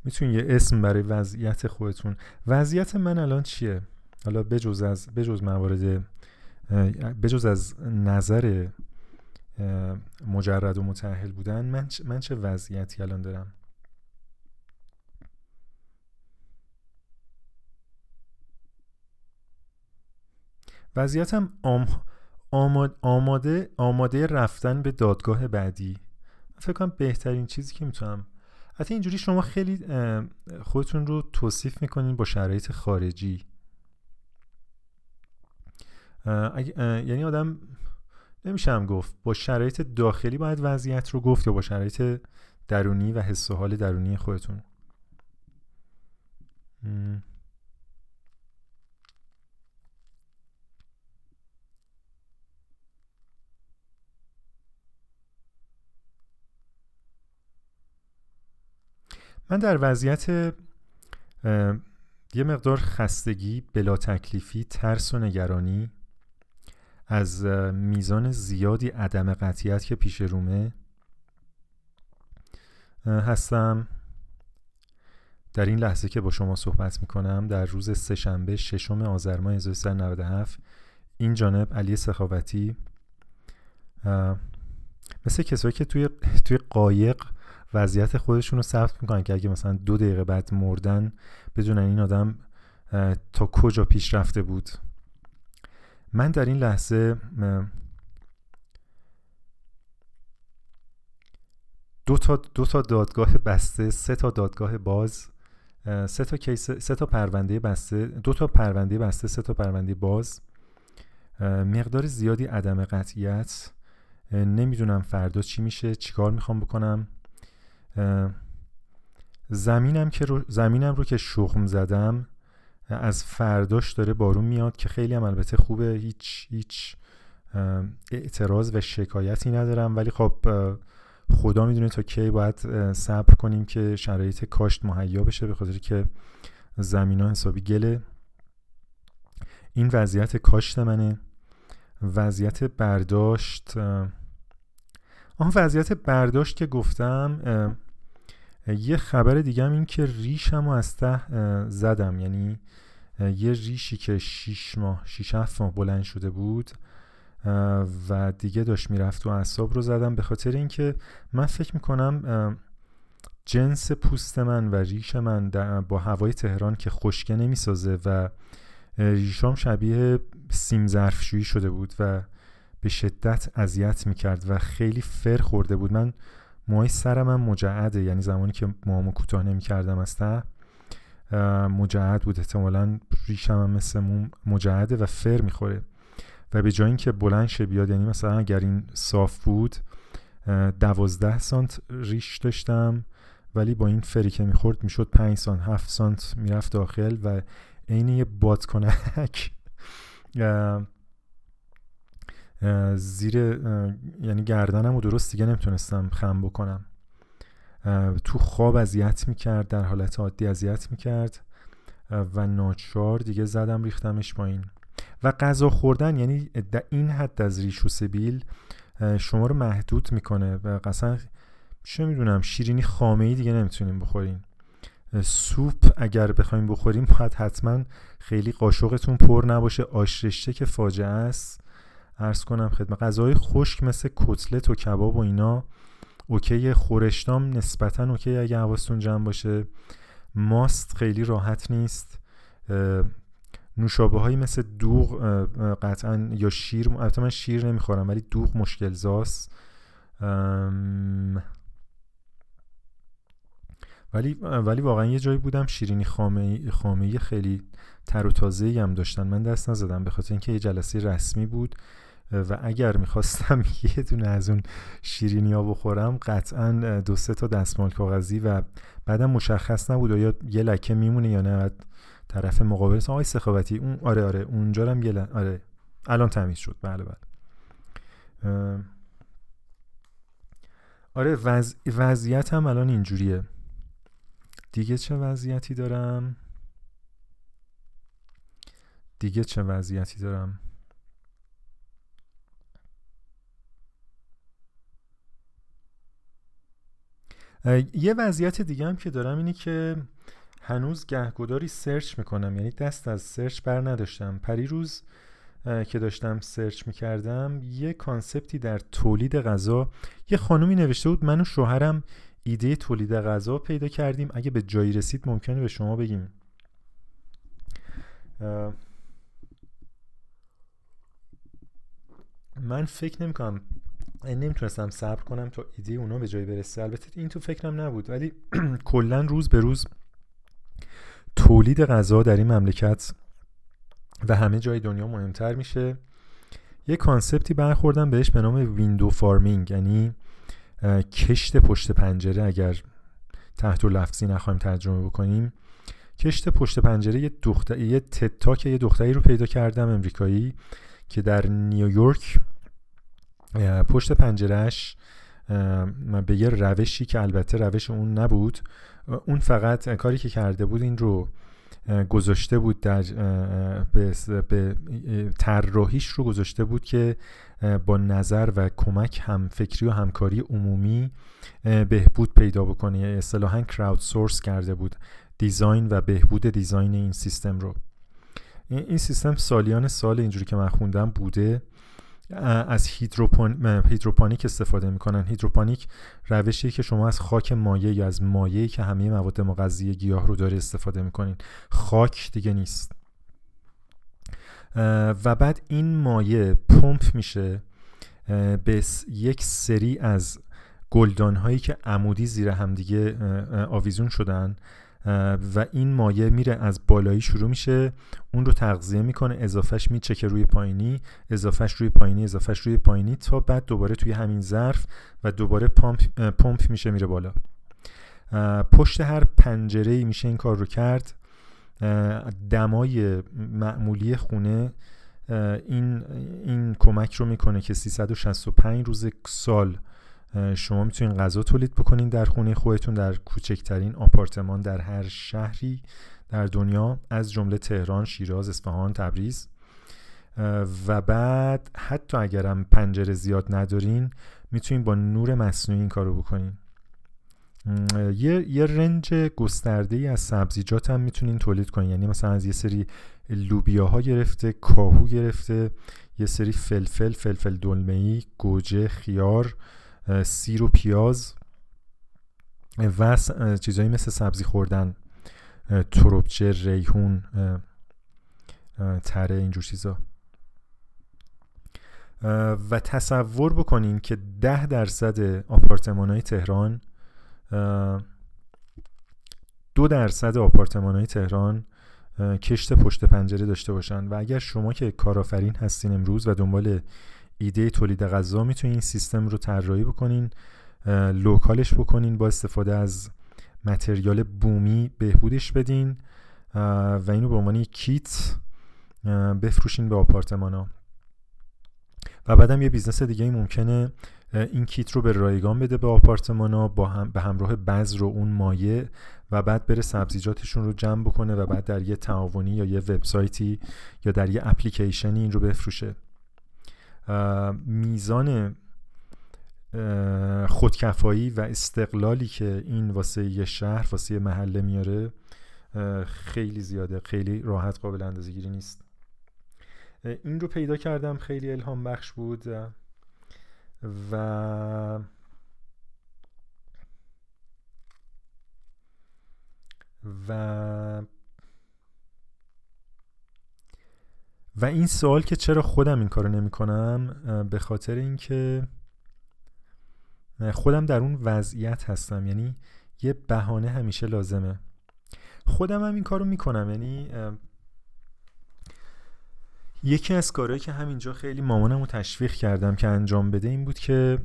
Speaker 1: می‌تونین یه اسم برای وضعیت خودتون. وضعیت من الان چیه؟ حالا بجز از بجز موارد بجز از نظر مجرد و متأهل بودن من, من چه وضعیتی الان دارم؟ وضعیتم آماده آماده رفتن به دادگاه بعدی. فکر کنم بهترین چیزی که می‌تونم حتی اینجوری شما خیلی خودتون رو توصیف می‌کنین با شرایط خارجی. یعنی آدم نمیشم گفت با شرایط داخلی باید وضعیت رو گفت یا با شرایط درونی و حس و حال درونی خودتون. من در وضعیت یه مقدار خستگی بلا تکلیفی ترس و نگرانی از میزان زیادی عدم قطیت که پیش رومه هستم. در این لحظه که با شما صحبت می‌کنم در روز سهشنبه ششم آذر ماه 1397 این جانب علی سخاوتی مثل کسایی که توی توی قایق وضعیت خودشون رو ثبت می‌کنن که اگه مثلا دو دقیقه بعد مردن بدونن این آدم تا کجا پیش رفته بود. من در این لحظه دو تا, دو تا دادگاه بسته سه تا دادگاه باز سه تا کیس سه تا پرونده بسته دو تا پرونده بسته سه تا پرونده باز. مقدار زیادی عدم قطعیت. نمی‌دونم فردا چی میشه چیکار می‌خوام بکنم. زمینم که رو زمینم رو که شخم زدم از فرداش داره بارون میاد که خیلی هم البته خوبه. هیچ هیچ اعتراض و شکایتی ندارم. ولی خب خدا می‌دونه تا کی باید صبر کنیم که شرایط کاشت مهیا بشه به خاطر که زمین ها حسابی گله. این وضعیت کاشت منه. وضعیت برداشت آن وضعیت برداشت که گفتم یه خبر دیگه هم این که ریشم رو از ته زدم. یعنی یه ریشی که 6 ماه 6 7 ماه بلند شده بود و دیگه داشت می‌رفت و اعصاب رو زدم. به خاطر اینکه من فکر می‌کنم جنس پوست من و ریش من با هوای تهران که خشکه نمی‌سازه و ریشام شبیه سیم ظرفشویی شده بود و به شدت اذیت می‌کرد و خیلی فر خورده بود. من موهای سرم هم مجعده. یعنی زمانی که موامو کوتاه نمی‌کردم از ته مجعد بود. احتمالا ریشم هم مثل موم مجعده و فر می‌خوره. و به جای اینکه بلند شه بیاد یعنی مثلا اگر این صاف بود دوازده سانت ریش داشتم ولی با این فری که می‌خورد می‌شد پنج سانت هفت سانت می‌رفت داخل و عین یه بادکنک زیر یعنی گردنم و درست دیگه نمی‌تونستم خم بکنم. تو خواب اذیت می‌کرد در حالت عادی اذیت می‌کرد و ناچار دیگه زدم ریختمش پایین. و غذا خوردن یعنی در این حد از ریش و سبیل شما رو محدود می‌کنه و قصلا چه می‌دونم شیرینی خامه ای دیگه نمی‌تونیم بخوریم سوپ اگر بخوایم بخوریم باید حتما خیلی قاشقتون پر نباشه. آش رشته که فاجعه است. عرض کنم خدمت غذای خشک مثل کتلت و کباب و اینا okay خورشتام نسبتا okay اگه حواستون جمع باشه. ماست خیلی راحت نیست. نوشابه هایی مثل دوغ قطعا یا شیر البته من شیر نمی‌خورم ولی دوغ مشکل زاست. ولی ولی واقعا یه جایی بودم شیرینی خامه خامه خیلی تر و تازه هم داشتن. من دست نزدم به خاطر اینکه یه جلسه رسمی بود. و اگر می‌خواستم یه دونه از اون شیرینی بخورم قطعا دو سه تا دستمال کاغذی و بعدم مشخص نبود یا یه لکه میمونه یا نه. طرف مقابل آقای سخاوتی اون آره آره اونجا هم یه آره الان تمیز شد. بله بله. آره وض... وضعیت هم الان اینجوریه. دیگه چه وضعیتی دارم؟ دیگه چه وضعیتی دارم؟ یه وضعیت دیگه هم که دارم اینه که هنوز گهگداری search می‌کنم. یعنی دست از search بر نداشتم. پریروز که داشتم search می‌کردم یه concept ی در تولید غذا. یه خانومی نوشته بود من و شوهرم ایده تولید غذا پیدا کردیم. اگه به جایی رسید ممکنه به شما بگیم. من فکر نمی‌کنم نمی‌تونستم صبر کنم تا ایده اونا به جایی برسه. البته این تو فکرم نبود ولی کلا روز به روز تولید غذا در این مملکت و همه جای دنیا مهمتر میشه. یه concept ی برخوردم بهش به نام window farming یعنی کشت پشت پنجره. اگر تحت‌اللفظی بخواهیم ترجمه بکنیم کشت پشت پنجره یه دختر یه تتاک یه دختری رو پیدا کردم امریکایی که در نیویورک پشت پنجرهش به یه روشی که البته روش اون نبود اون فقط کاری که کرده بود این رو گذاشته بود در به, طراحیش رو گذاشته بود که با نظر و کمک هم فکری و همکاری عمومی بهبود پیدا بکنه. اصطلاحا کراود سورس کرده بود دیزاین و بهبود دیزاین این سیستم رو. این سیستم سالیان سال اینجوری که من خوندم بوده. از هیدروپون... هیدروپانیک استفاده می‌کنن. هیدروپانیک روشی که شما از خاک مایع یا از مایعی که همه مواد مغذی گیاه رو داره استفاده می‌کنین. خاک دیگه نیست. و بعد این مایع پمپ میشه به یک سری از گلدان هایی که عمودی زیر همدیگه آویزون شدن. و این مایع میره از بالایی شروع میشه. اون رو تغذیه می‌کنه اضافهش میچکه روی پایینی اضافهش روی پایینی اضافهش روی پایینی تا بعد دوباره توی همین ظرف و دوباره پمپ, پمپ میشه میره بالا. پشت هر پنجره میشه این کار رو کرد. دمای معمولی خونه این این کمک رو می‌کنه که 365 روز سال شما می‌تونین غذا تولید بکنین در خونه خودتون در کوچکترین آپارتمان در هر شهری در دنیا از جمله تهران، شیراز، اصفهان، تبریز. و بعد حتی اگرم پنجره زیاد ندارین می‌تونین با نور مصنوعی این کارو بکنین. یه, یه رنج گسترده ای از سبزیجات هم می‌تونین تولید کنین. یعنی مثلا از یه سری لوبیاها گرفته کاهو گرفته یه سری فلفل فلفل دلمه گوجه خیار سیر و پیاز و چیزایی مثل سبزی خوردن تروبچه ریحون تره اینجور چیزا. و تصور بکنین که ده درصد آپارتمان های تهران دو درصد آپارتمان های تهران کشت پشت پنجره داشته باشن. و اگر شما که کارآفرین هستین امروز و دنبال ایده تولید غذا می‌تونین این سیستم رو طراحی بکنین local ش بکنین با استفاده از material بومی بهبودش بدین و اینو به عنوان کیت بفروشین به آپارتمان ها و بعدم یه business دیگه ای ممکنه این کیت رو به رایگان بده به آپارتمان ها با هم به همراه بذر و اون مایه و بعد بره سبزیجاتشون رو جمع بکنه و بعد در یه تعاونی یا یه وبسایتی یا در یه اپلیکیشنی این رو بفروشه. میزان خودکفایی و استقلالی که این واسه یه شهر واسه یه محله میاره خیلی زیاده خیلی راحت قابل اندازه گیری نیست این رو پیدا کردم خیلی الهام بخش بود. و و و این سوال که چرا خودم این کارو نمی کنم به خاطر اینکه خودم در اون وضعیت هستم. یعنی یه بهانه همیشه لازمه. خودم هم این کارو می‌کنم. یعنی یکی از کارهایی که همینجا خیلی مامانم رو تشویق کردم که انجام بده این بود که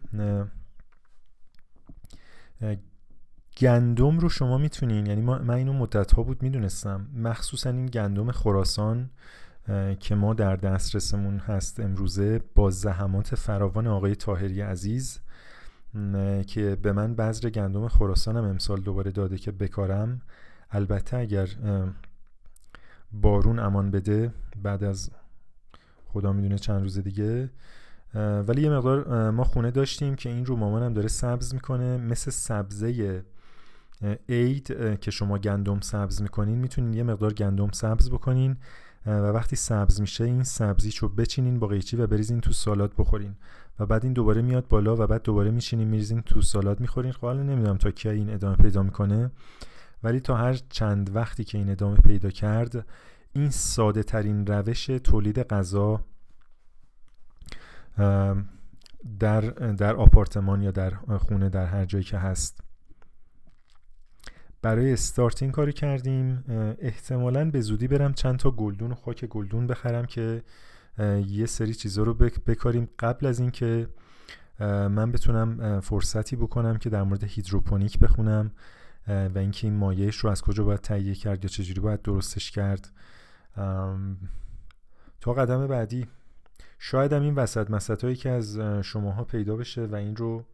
Speaker 1: گندم رو شما می‌تونین یعنی من اینو مدت ها بود می‌دونستم. مخصوصا این گندم خراسان. که ما در دسترسمون هست امروزه با زحمات فراوان آقای تاهری عزیز که به من بذر گندم خراسانم امسال دوباره داده که بکارم. البته اگر بارون امان بده بعد از خدا می‌دونه چند روز دیگه. ولی یه مقدار ما خونه داشتیم که این رو مامانم داره سبز می‌کنه مثل سبزه عید که شما گندم سبز می‌کنین. می‌تونین یه مقدار گندم سبز بکنین. و وقتی سبز میشه این سبزیشو بچینین با قیچی و بریزین تو سالاد بخورین. و بعد این دوباره میاد بالا و بعد دوباره میشینین میریزین تو سالاد می‌خورین. خب حالا نمی‌دونم تا کی این ادامه پیدا می‌کنه. ولی تا هر چند وقتی که این ادامه پیدا کرد این ساده ترین روش تولید غذا در در آپارتمان یا در خونه در هر جایی که هست. برای استارت این کاری کردیم. احتمالا به زودی برم چند تا گلدون و خاک گلدون بخرم که یه سری چیزا رو بکاریم. قبل از اینکه من بتونم فرصتی بکنم که در مورد هیدروپونیک بخونم و اینکه این مایعش رو از کجا باید تهیه کرد یا چجوری باید درستش کرد. تا قدم بعدی. شاید هم این وسط مسط که از شماها پیدا بشه و این رو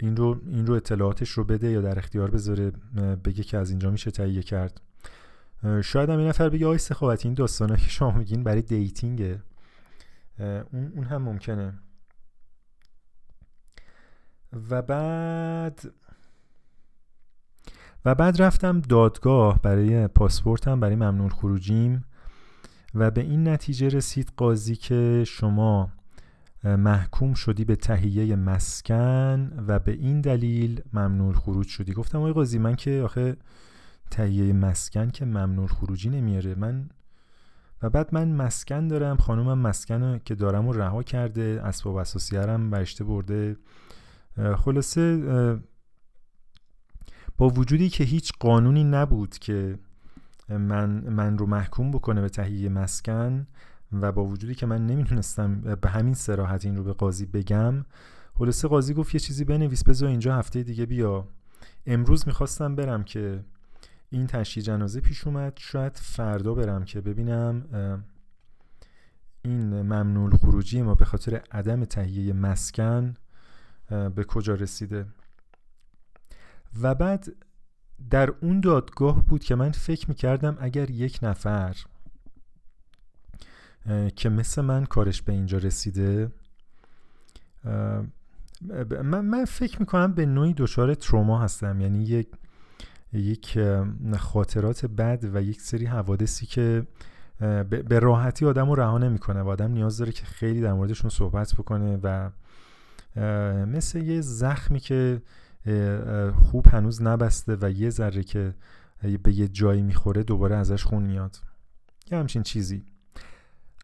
Speaker 1: این رو این رو اطلاعاتش رو بده یا در اختیار بذاره بگه که از اینجا میشه تهیه کرد. شاید هم این نفر بگه آی سخاوتی این داستانه که شما میگین برای دیتینگه. اون, اون هم ممکنه. و بعد و بعد رفتم دادگاه برای پاسپورتم برای ممنون خروجیم و به این نتیجه رسید قاضی که شما محکوم شدی به تهیه مسکن و به این دلیل ممنون خروج شدی. گفتم آقای قاضی من که آخه تهیه مسکن که ممنون خروجی نمیاره. من و بعد من مسکن دارم خانومم مسکن که دارم و رها کرده اسباب اساسیارم برشته برده. خلاصه با وجودی که هیچ قانونی نبود که من, من رو محکوم بکنه به تهیه مسکن و با وجودی که من نمی‌تونستم به همین سراحت این رو به قاضی بگم خلاصه قاضی گفت یه چیزی بنویس بذار اینجا هفته دیگه بیا. امروز می‌خواستم برم که این تشییع جنازه پیش اومد شاید فردا برم که ببینم این ممنول خروجی ما به خاطر عدم تهیه مسکن به کجا رسیده؟ و بعد در اون دادگاه بود که من فکر می‌کردم اگر یک نفر که مثل من کارش به اینجا رسیده من, من فکر می‌کنم به نوعی دچار تروما هستم. یعنی یک یک خاطرات بد و یک سری حوادثی که به راحتی آدم رو رها نمی‌کنه و آدم نیاز داره که خیلی در موردشون صحبت بکنه و مثل یه زخمی که خوب هنوز نبسته و یه ذره که به یه جایی می‌خوره دوباره ازش خون میاد. یه همچین چیزی.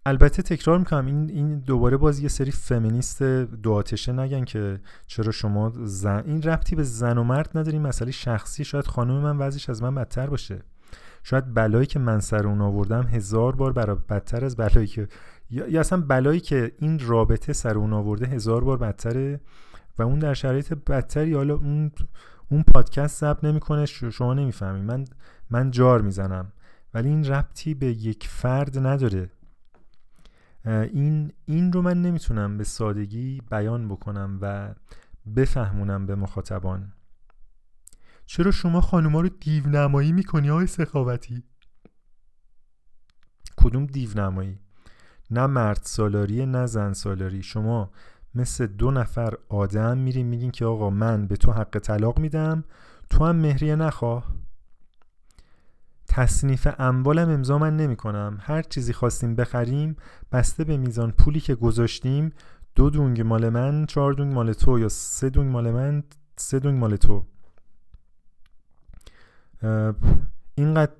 Speaker 1: البته تکرار می‌کنم این این دوباره باز یه سری فمینیست دو آتشه نگن که چرا شما زن این ربطی به زن و مرد نداری مسئله شخصی. شاید خانم من وضعش از من بدتر باشه. شاید بلایی که من سر اون آوردم هزار بار برای بدتر از بلایی که یا, اصلا بلایی که این رابطه سر اون آورده هزار بار بدتره و اون در شرایط بدتری حالا اون اون پادکست ثبت نمی‌کنه شما نمی‌فهمی من من جار می‌زنم. ولی این ربطی به یک فرد نداره. این این رو من نمی‌تونم به سادگی بیان بکنم و بفهمونم به مخاطبان. چرا شما خانوما رو دیونمایی می‌کنی های سخاوتی؟ کدوم دیونمایی؟ نه مرد سالاری نه زن سالاری. شما مثل دو نفر آدم میرین میگین که آقا من به تو حق طلاق میدم تو هم مهریه نخواه. تصنیف اموالم امضا من نمی کنم هر چیزی خواستیم بخریم بسته به میزان پولی که گذاشتیم دو دونگ مال من چهار دونگ مال تو یا سه دونگ مال من سه دونگ مال تو. اینقدر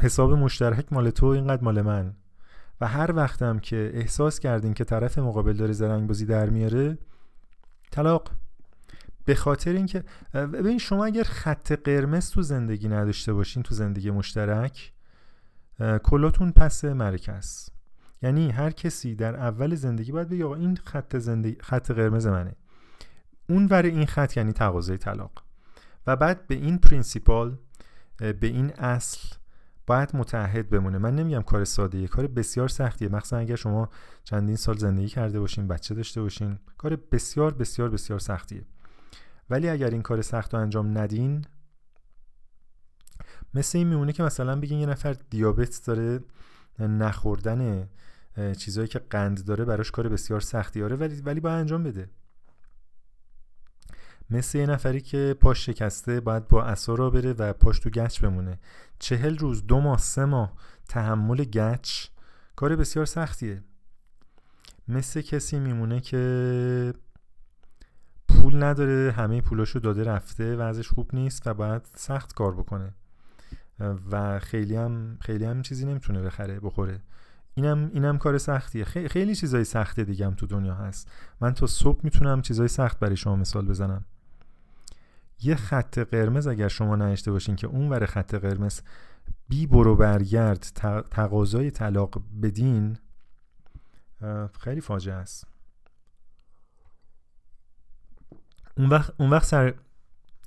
Speaker 1: حساب مشترک مال تو اینقدر مال من. و هر وقتم که احساس کردین که طرف مقابل داره زرنگ بازی در میاره طلاق. به خاطر اینکه ببین شما اگر خط قرمز تو زندگی نداشته باشین تو زندگی مشترک کلاتون پس معرکه‌ست یعنی هر کسی در اول زندگی باید بگه این خط زندگی خط قرمز منه. اون ور این خط یعنی تقاضای طلاق. و بعد به این principle به این اصل باید متحد بمونه. من نمیگم کار ساده کار بسیار سختیه. مخصوصا اگر شما چندین سال زندگی کرده باشین بچه داشته باشین کار بسیار بسیار بسیار سختیه. ولی اگر این کار سخت رو انجام ندین مثل این میمونه که مثلا بگین یه نفر دیابت داره نخوردن چیزهایی که قند داره براش کار بسیار سختی. آره ولی ولی باید انجام بده. مثل یه نفری که پاش شکسته باید با اصا را بره و پاش تو گچ بمونه. چهل روز دو ماه سه ماه تحمل گچ کار بسیار سختیه. مثل کسی میمونه که پول نداره همه پولاشو داده رفته و ازش خوب نیست و باید سخت کار بکنه. و خیلی هم خیلی هم چیزی نمی‌تونه بخره بخوره. اینم اینم کار سختیه. خیلی, چیزای سخته دیگه هم تو دنیا هست. من تا صبح می‌تونم چیزای سخت برای شما مثال بزنم. یه خط قرمز اگر شما نشته باشین که اون ور خط قرمز بی برو برگرد تقاضای طلاق بدین خیلی فاجعه است. اون وقت, اون وقت سر,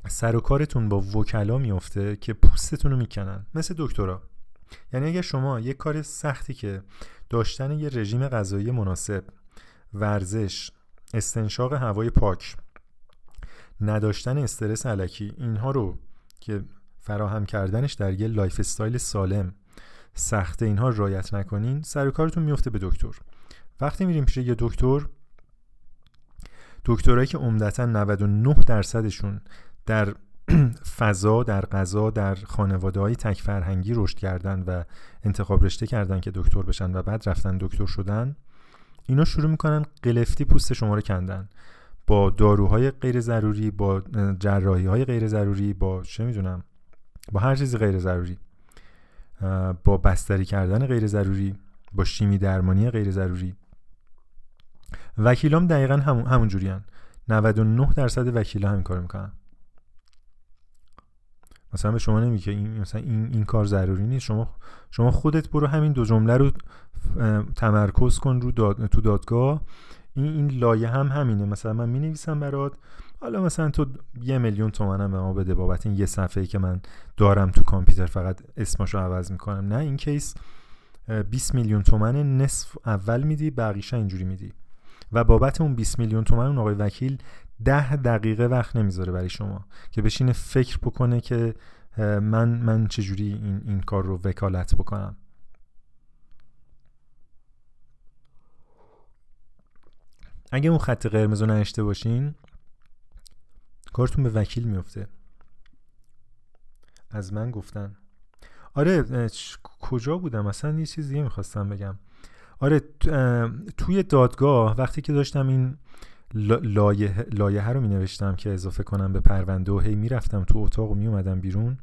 Speaker 1: سر و کارتون با وکلا میفته که پوستتون رو می‌کنن. مثل دکترا. یعنی اگر شما یه کار سختی که داشتن یه رژیم غذایی مناسب ورزش استنشاق هوای پاک نداشتن استرس الکی اینها رو که فراهم کردنش در یه lifestyle سالم سخته اینها رعایت نکنین سر کارتون میفته به دکتر. وقتی میریم پیش یه دکتر دکترایی که عمدتا 99 درصدشون در فضا در غذا در خانواده های تک فرهنگی رشد کردن و انتخاب رشته کردن که دکتر بشن و بعد رفتن دکتر شدن اینا شروع می‌کنن قلفتی پوست شما رو کندن. با داروهای غیر ضروری با جراحی های غیر ضروری با چه می‌دونم با هر چیزی غیر ضروری با بستری کردن غیر ضروری با شیمی درمانی غیر ضروری وکیلام دقیقا همون همون جوری 99 درصد وکیلا همین کار می‌کنن. مثلا به شما نمیگه این مثلا این, این کار ضروری نیست. شما شما خودت برو همین دو جمله رو تمرکز کن رو داد، تو دادگاه. این این لایه هم همینه. مثلا من می نویسم برات. حالا مثلا تو یه میلیون تومنم به ما بده بابت این یه صفحه ای که من دارم تو کامپیوتر. فقط اسمشو عوض می‌کنم. نه این کیس 20 میلیون تومن نصف اول میدی بقیشه اینجوری میدی. و بابت اون 20 میلیون تومن اون آقای وکیل ده دقیقه وقت نمی‌ذاره برای شما که بشینه فکر بکنه که من من چجوری این, این کار رو وکالت بکنم. اگه اون خط قرمز رو نشته باشین کارتون به وکیل میفته. از من گفتن. آره کجا بودم؟ اصلا یه چیز دیگه می‌خواستم بگم. آره توی دادگاه وقتی که داشتم این لایه, لایه رو می نوشتم که اضافه کنم به پرونده و هی می‌رفتم تو اتاق و می اومدم بیرون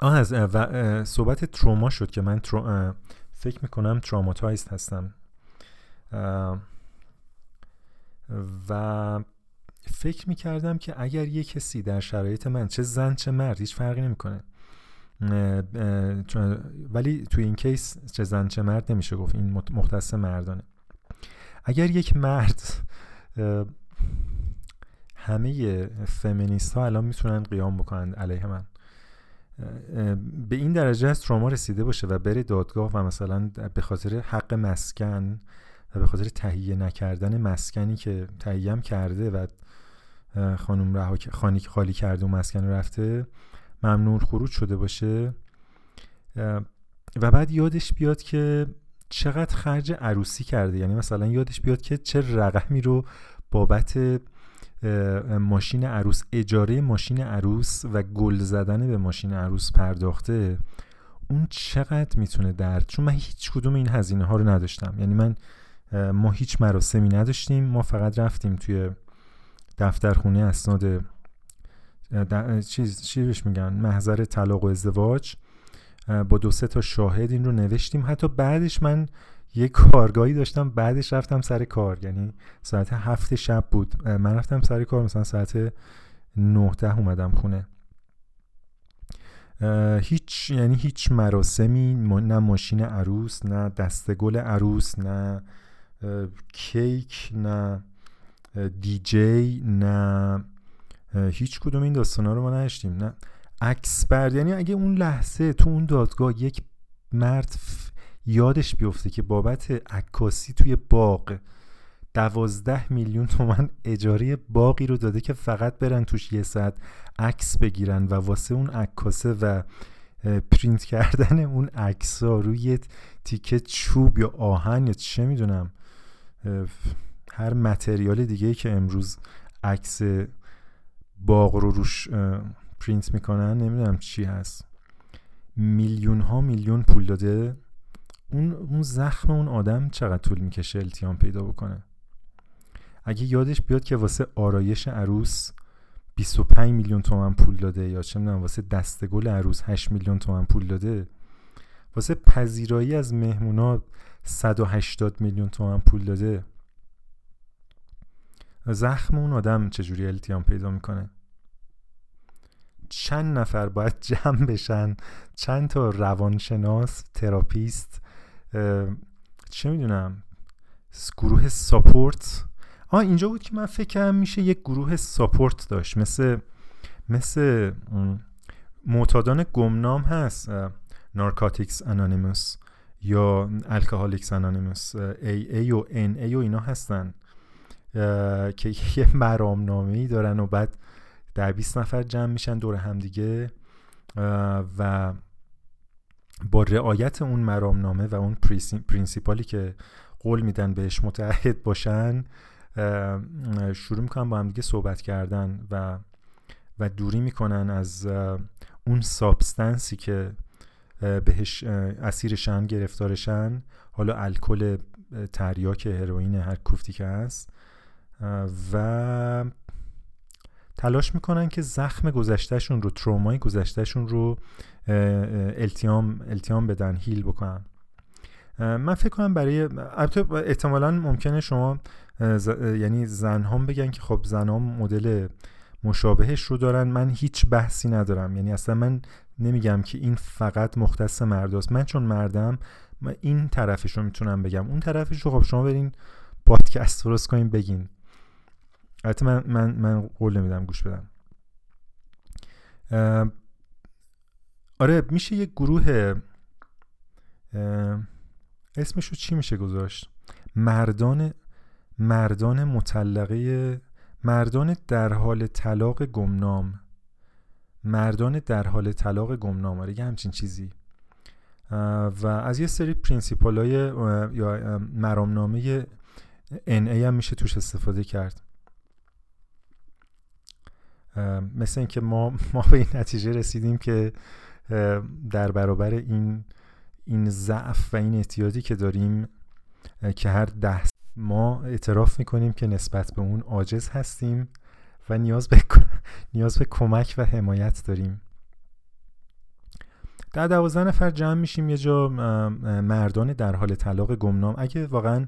Speaker 1: آه از صحبت تروما شد که من ترو فکر می‌کنم تراماتایزد هستم. و فکر می‌کردم که اگر یه کسی در شرایط من چه زن چه مرد هیچ فرقی نمی‌کنه. ولی تو این کیس چه زن چه مرد نمیشه گفت. این مختص مردانه. اگر یک مرد همه فمینیست ها الان می‌تونن قیام بکنن علیه من. به این درجه از تروما رسیده باشه و بره دادگاه و مثلا به خاطر حق مسکن و به خاطر تهیه نکردن مسکنی که تهیه کرده و خانم رها خانی خالی کرده و مسکن رفته ممنون خروج شده باشه. و بعد یادش بیاد که چقدر خرج عروسی کرده. یعنی مثلا یادش بیاد که چه رقمی رو بابت ماشین عروس اجاره ماشین عروس و گل زدن به ماشین عروس پرداخته اون چقدر می‌تونه درد؟ چون من هیچ کدوم این هزینه ها رو نداشتم. یعنی من ما هیچ مراسمی نداشتیم. ما فقط رفتیم توی دفترخونه اسناد چیز چی میگن محضر طلاق و ازدواج. با دو سه تا شاهد این رو نوشتیم. حتی بعدش من یه کارگاهی داشتم بعدش رفتم سر کار. یعنی ساعت هفت شب بود. من رفتم سر کار مثلا ساعت نه ده اومدم خونه. هیچ یعنی هیچ مراسمی نه ماشین عروس نه دستگل عروس نه کیک نه دیجی نه هیچ کدوم این داستانا رو ما نشتیم نه. عکس برد یعنی اگه اون لحظه تو اون دادگاه یک مرد یادش بیفته که بابت عکاسی توی باغ دوازده میلیون تومن اجاره باقی رو داده که فقط برن توش یه ساعت عکس بگیرن و واسه اون عکاسه و پرینت کردن اون عکس ها روی تیکه چوب یا آهن یا چه می‌دونم هر متریال دیگه که امروز عکس باغ رو روش پرینت می‌کنن نمی‌دونم چی هست. میلیون ها میلیون پول داده. اون اون زخم اون آدم چقدر طول می‌کشه التیام پیدا بکنه؟ اگه یادش بیاد که واسه آرایش عروس 25 میلیون تومن پول داده یا چه می‌دونم واسه دستگل عروس 8 میلیون تومن پول داده واسه پذیرایی از مهمونا 180 میلیون تومن پول داده. زخم اون آدم چجوری التیام پیدا می‌کنه؟ چند نفر باید جمع بشن؟ چند تا روانشناس therapist چه می‌دونم گروه support؟ آه اینجا بود که من فکرم میشه یک گروه support داشت مثل مثل معتادان گمنام هست Narcotics Anonymous یا Alcoholics Anonymous AA و NA و اینا هستن. که یه مرامنامه ای دارن و بعد در 20 نفر جمع میشن دور همدیگه و با رعایت اون مرامنامه و اون principle ی که قول میدن بهش متعهد باشن شروع می‌کنن با هم دیگه صحبت کردن و و دوری می‌کنن از اون سابستنسی که بهش اسیرشن گرفتارشن حالا الکل تریاک هروئین هر کوفتی که هست. و تلاش می‌کنن که زخم گذشتهشون رو ترومای گذشتهشون رو التیام التیام بدن هیل بکنن. من فکر کنم برای احتمالا ممکنه شما یعنی زن هم بگن که خب زن هم مدل مشابهش رو دارن. من هیچ بحثی ندارم. یعنی اصلا من نمیگم که این فقط مختص مرداست. من چون مردم من این طرفش رو می‌تونم بگم. اون طرفش رو خب شما برین پادکست درست کنین بگین. البته من, من, من قول نمیدم گوش بدم. آره میشه یه گروه اسمشو چی میشه گذاشت؟ مردان مردان مطلقه مردان در حال طلاق گمنام. مردان در حال طلاق گمنام آره همچین چیزی. و از یه سری پرینسیپال های یا مرامنامه ای هم میشه توش استفاده کرد. مثل اینکه ما ما به این نتیجه رسیدیم که در برابر این این ضعف و این احتیاجی که داریم که هر ده ما اعتراف می‌کنیم که نسبت به اون عاجز هستیم و نیاز به نیاز به کمک و حمایت داریم. در دوازده نفر جمع میشیم یه جا مردان در حال طلاق گمنام. اگه واقعا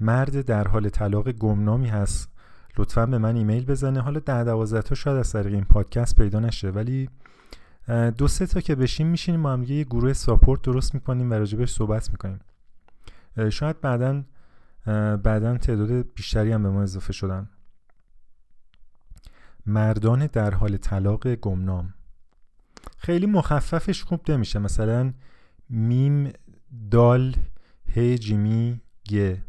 Speaker 1: مرد در حال طلاق گمنامی هست لطفا به من ایمیل بزنه. حالا در دوازده تا شاید از طریق این پادکست پیدا نشه ولی دو سه تا که بشیم میشینیم با هم یه گروه ساپورت درست می‌کنیم و راجبش صحبت می‌کنیم. شاید بعدا بعدا تعداد بیشتری هم به ما اضافه شدن. مردان در حال طلاق گمنام. خیلی مخففش خوب نمیشه. مثلا میم دال هی جیمی گه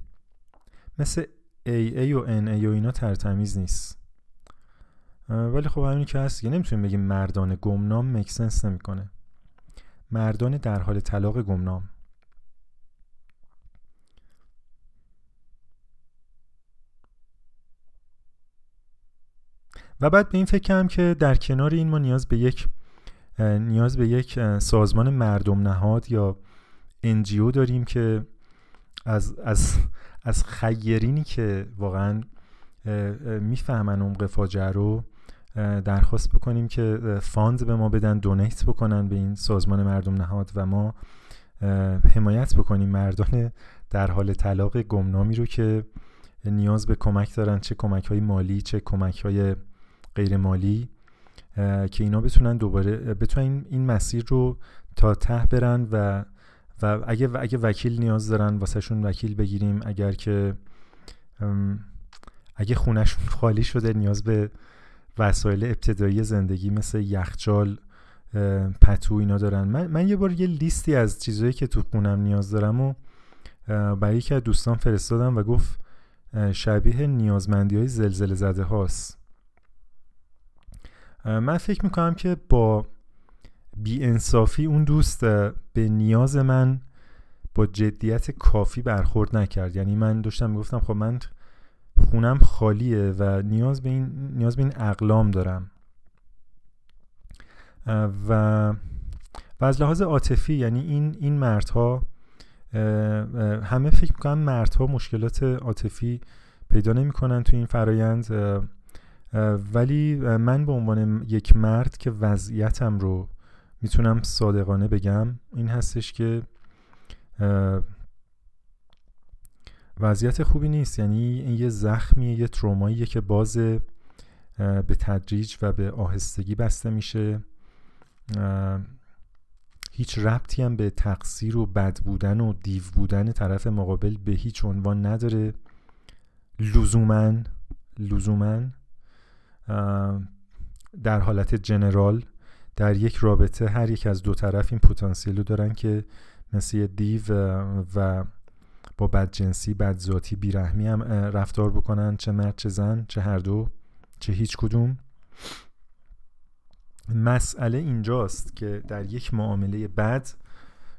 Speaker 1: مثل ای و ای و اینا ترتمیز نیست. ولی خب همینی که هست که نمی‌تونیم بگیم مردان گمنام مکسنس نمی‌کنه. مردان در حال طلاق گمنام. و بعد به این فکر کردم که در کنار این ما نیاز به یک نیاز به یک سازمان مردم نهاد یا انجیو داریم که از, از, از خیرینی که واقعا می‌فهمن عمق فاجعه رو درخواست بکنیم که فاند به ما بدن دونیت بکنن به این سازمان مردم نهاد و ما حمایت بکنیم مردان در حال طلاق گمنامی رو که نیاز به کمک دارن چه کمک های مالی چه کمک های غیر مالی که اینا بتونن دوباره بتونن این مسیر رو تا ته برن و و اگه اگه وکیل نیاز دارن واسهشون وکیل بگیریم اگر که اگه خونشون خالی شده نیاز به وسایل ابتدایی زندگی مثل یخچال پتو اینا دارن. من, من یه بار یه لیستی از چیزهایی که تو خونم نیاز دارم و برای یکی از دوستان فرستادم و گفت شبیه نیازمندی های زلزله زده هاست. من فکر می‌کنم که با بی انصافی اون دوست به نیاز من با جدیت کافی برخورد نکرد. یعنی من داشتم می‌گفتم خب من خونم خالیه و نیاز به این نیاز به این اقلام دارم. و و از لحاظ عاطفی یعنی این این مردها همه فکر می‌کنم مردها مشکلات عاطفی پیدا نمی‌کنن تو این فرایند ولی من به عنوان یک مرد که وضعیتم رو می‌تونم صادقانه بگم این هستش که وضعیت خوبی نیست. یعنی این یه زخمیه یه تروماییه که باز به تدریج و به آهستگی بسته میشه. هیچ ربطی هم به تقصیر و بد بودن و دیو بودن طرف مقابل به هیچ عنوان نداره. لزومن لزومن در حالت جنرال در یک رابطه هر یک از دو طرف این پتانسیل رو دارن که مثل دیو و با بدجنسی بدذاتی بیرحمی هم رفتار بکنن چه مرد چه زن چه هر دو چه هیچ کدوم. مسئله اینجاست که در یک معامله بد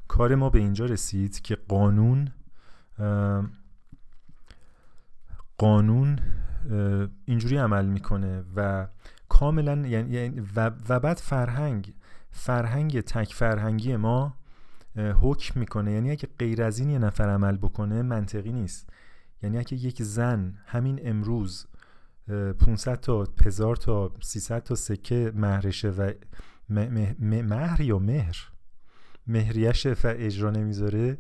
Speaker 1: کار ما به اینجا رسید که قانون قانون اینجوری عمل می‌کنه و کاملا یعنی, یعنی و, و بعد فرهنگ. فرهنگ تک فرهنگی ما حکم می‌کنه. یعنی اگه غیر از این یه نفر عمل بکنه منطقی نیست. یعنی اگه یک زن همین امروز 500 تا هزار تا 300 تا سکه مهرشه و مهر یا مهر؟ مهریش اجرا نمی‌ذاره.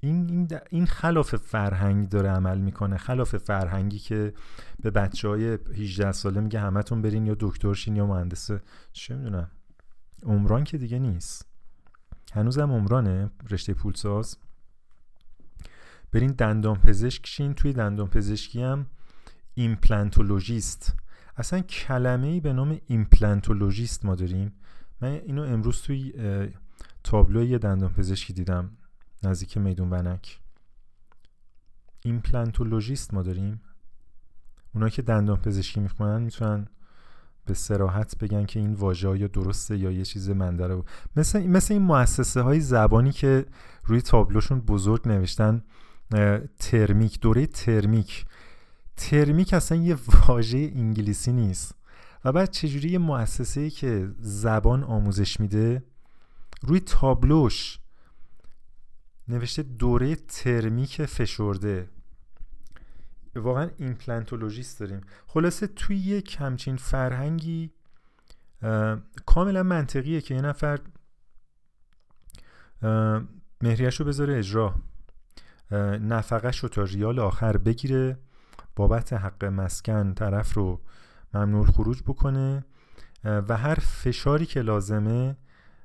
Speaker 1: این, این, این خلاف فرهنگ داره عمل می‌کنه. خلاف فرهنگی که به بچه های 18 ساله میگه همتون برین یا دکترشین یا مهندسه چه می‌دونم. عمران که دیگه نیست. هنوزم عمرانه رشته پولساز برین دندان پزشک شین. توی دندان پزشکی هم implantologist. اصلا کلمه ای به نام implantologist ما داریم. من اینو امروز توی تابلو یه دندان پزشکی دیدم. نزدیک میدون ونک implantologist ما داریم. اونا که دندان پزشکی می‌خونن می‌تونن به سراحت بگن که این واژه یا درسته یا یه چیز مندره بود مثل, مثل این مؤسسه های زبانی که روی تابلوشون بزرگ نوشتن ترمیک. دوره ترمیک. ترمیک اصلا یه واژه انگلیسی نیست. و بعد چجوری یه مؤسسه که زبان آموزش میده روی تابلوش نوشته دوره ترمیک فشرده. واقعا implantologist داریم. خلاصه توی یک همچین فرهنگی کاملا منطقیه که یه نفر مهریش رو بذاره اجرا. نفقش رو تا ریال آخر بگیره بابت حق مسکن طرف رو ممنوع خروج بکنه و هر فشاری که لازمه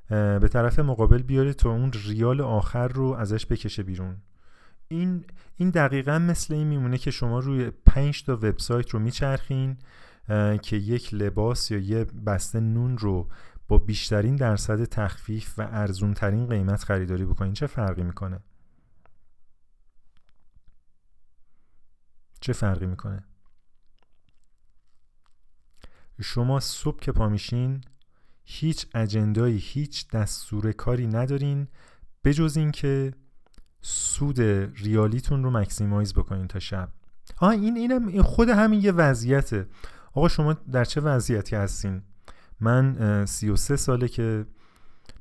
Speaker 1: به طرف مقابل بیاره تا اون ریال آخر رو ازش بکشه بیرون. این این دقیقا مثل این میمونه که شما روی 5 تا وبسایت رو میچرخین که یک لباس یا یه بسته نون رو با بیشترین درصد تخفیف و ارزون ترین قیمت خریداری بکنین چه فرقی می‌کنه؟ چه فرقی می‌کنه؟ شما صبح که پا میشین هیچ اجندایی هیچ دستور کاری ندارین بجز اینکه سود ریالیتون رو مکسیمایز بکنین تا شب. آه این اینم این خود همین یه وضعیته. آقا شما در چه وضعیتی هستین؟ من 33 ساله که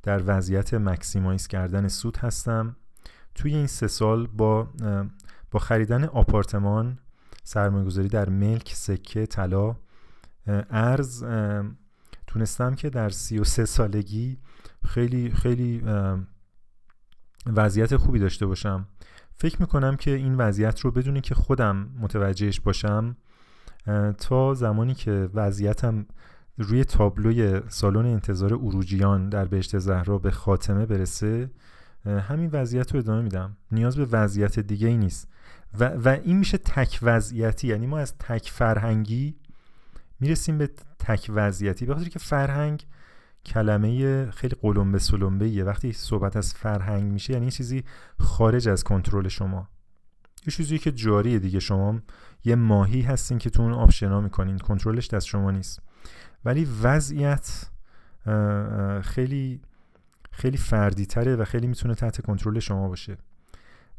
Speaker 1: در وضعیت مکسیمایز کردن سود هستم. توی این سه سال با با خریدن آپارتمان سرمایه‌گذاری در ملک سکه طلا ارز تونستم که در 33 سالگی خیلی خیلی وضعیت خوبی داشته باشم. فکر می‌کنم که این وضعیت رو بدونی که خودم متوجهش باشم تا زمانی که وضعیتم روی تابلوی سالن انتظار اروجیان در بهشت زهرا به خاتمه برسه همین وضعیت رو ادامه میدم. نیاز به وضعیت دیگه ای نیست. و, و این میشه تک وضعیتی یعنی ما از تک فرهنگی می‌رسیم به تک وضعیتی. به که فرهنگ کلمه خیلی قلمبه سلمبه وقتی صحبت از فرهنگ میشه یعنی چیزی خارج از کنترل شما. یه چیزی که جاریه دیگه شما. یه ماهی هستین که تو اون آب شنا می‌کنین. کنترلش دست شما نیست. ولی وضعیت خیلی خیلی فردی تره و خیلی می‌تونه تحت کنترل شما باشه.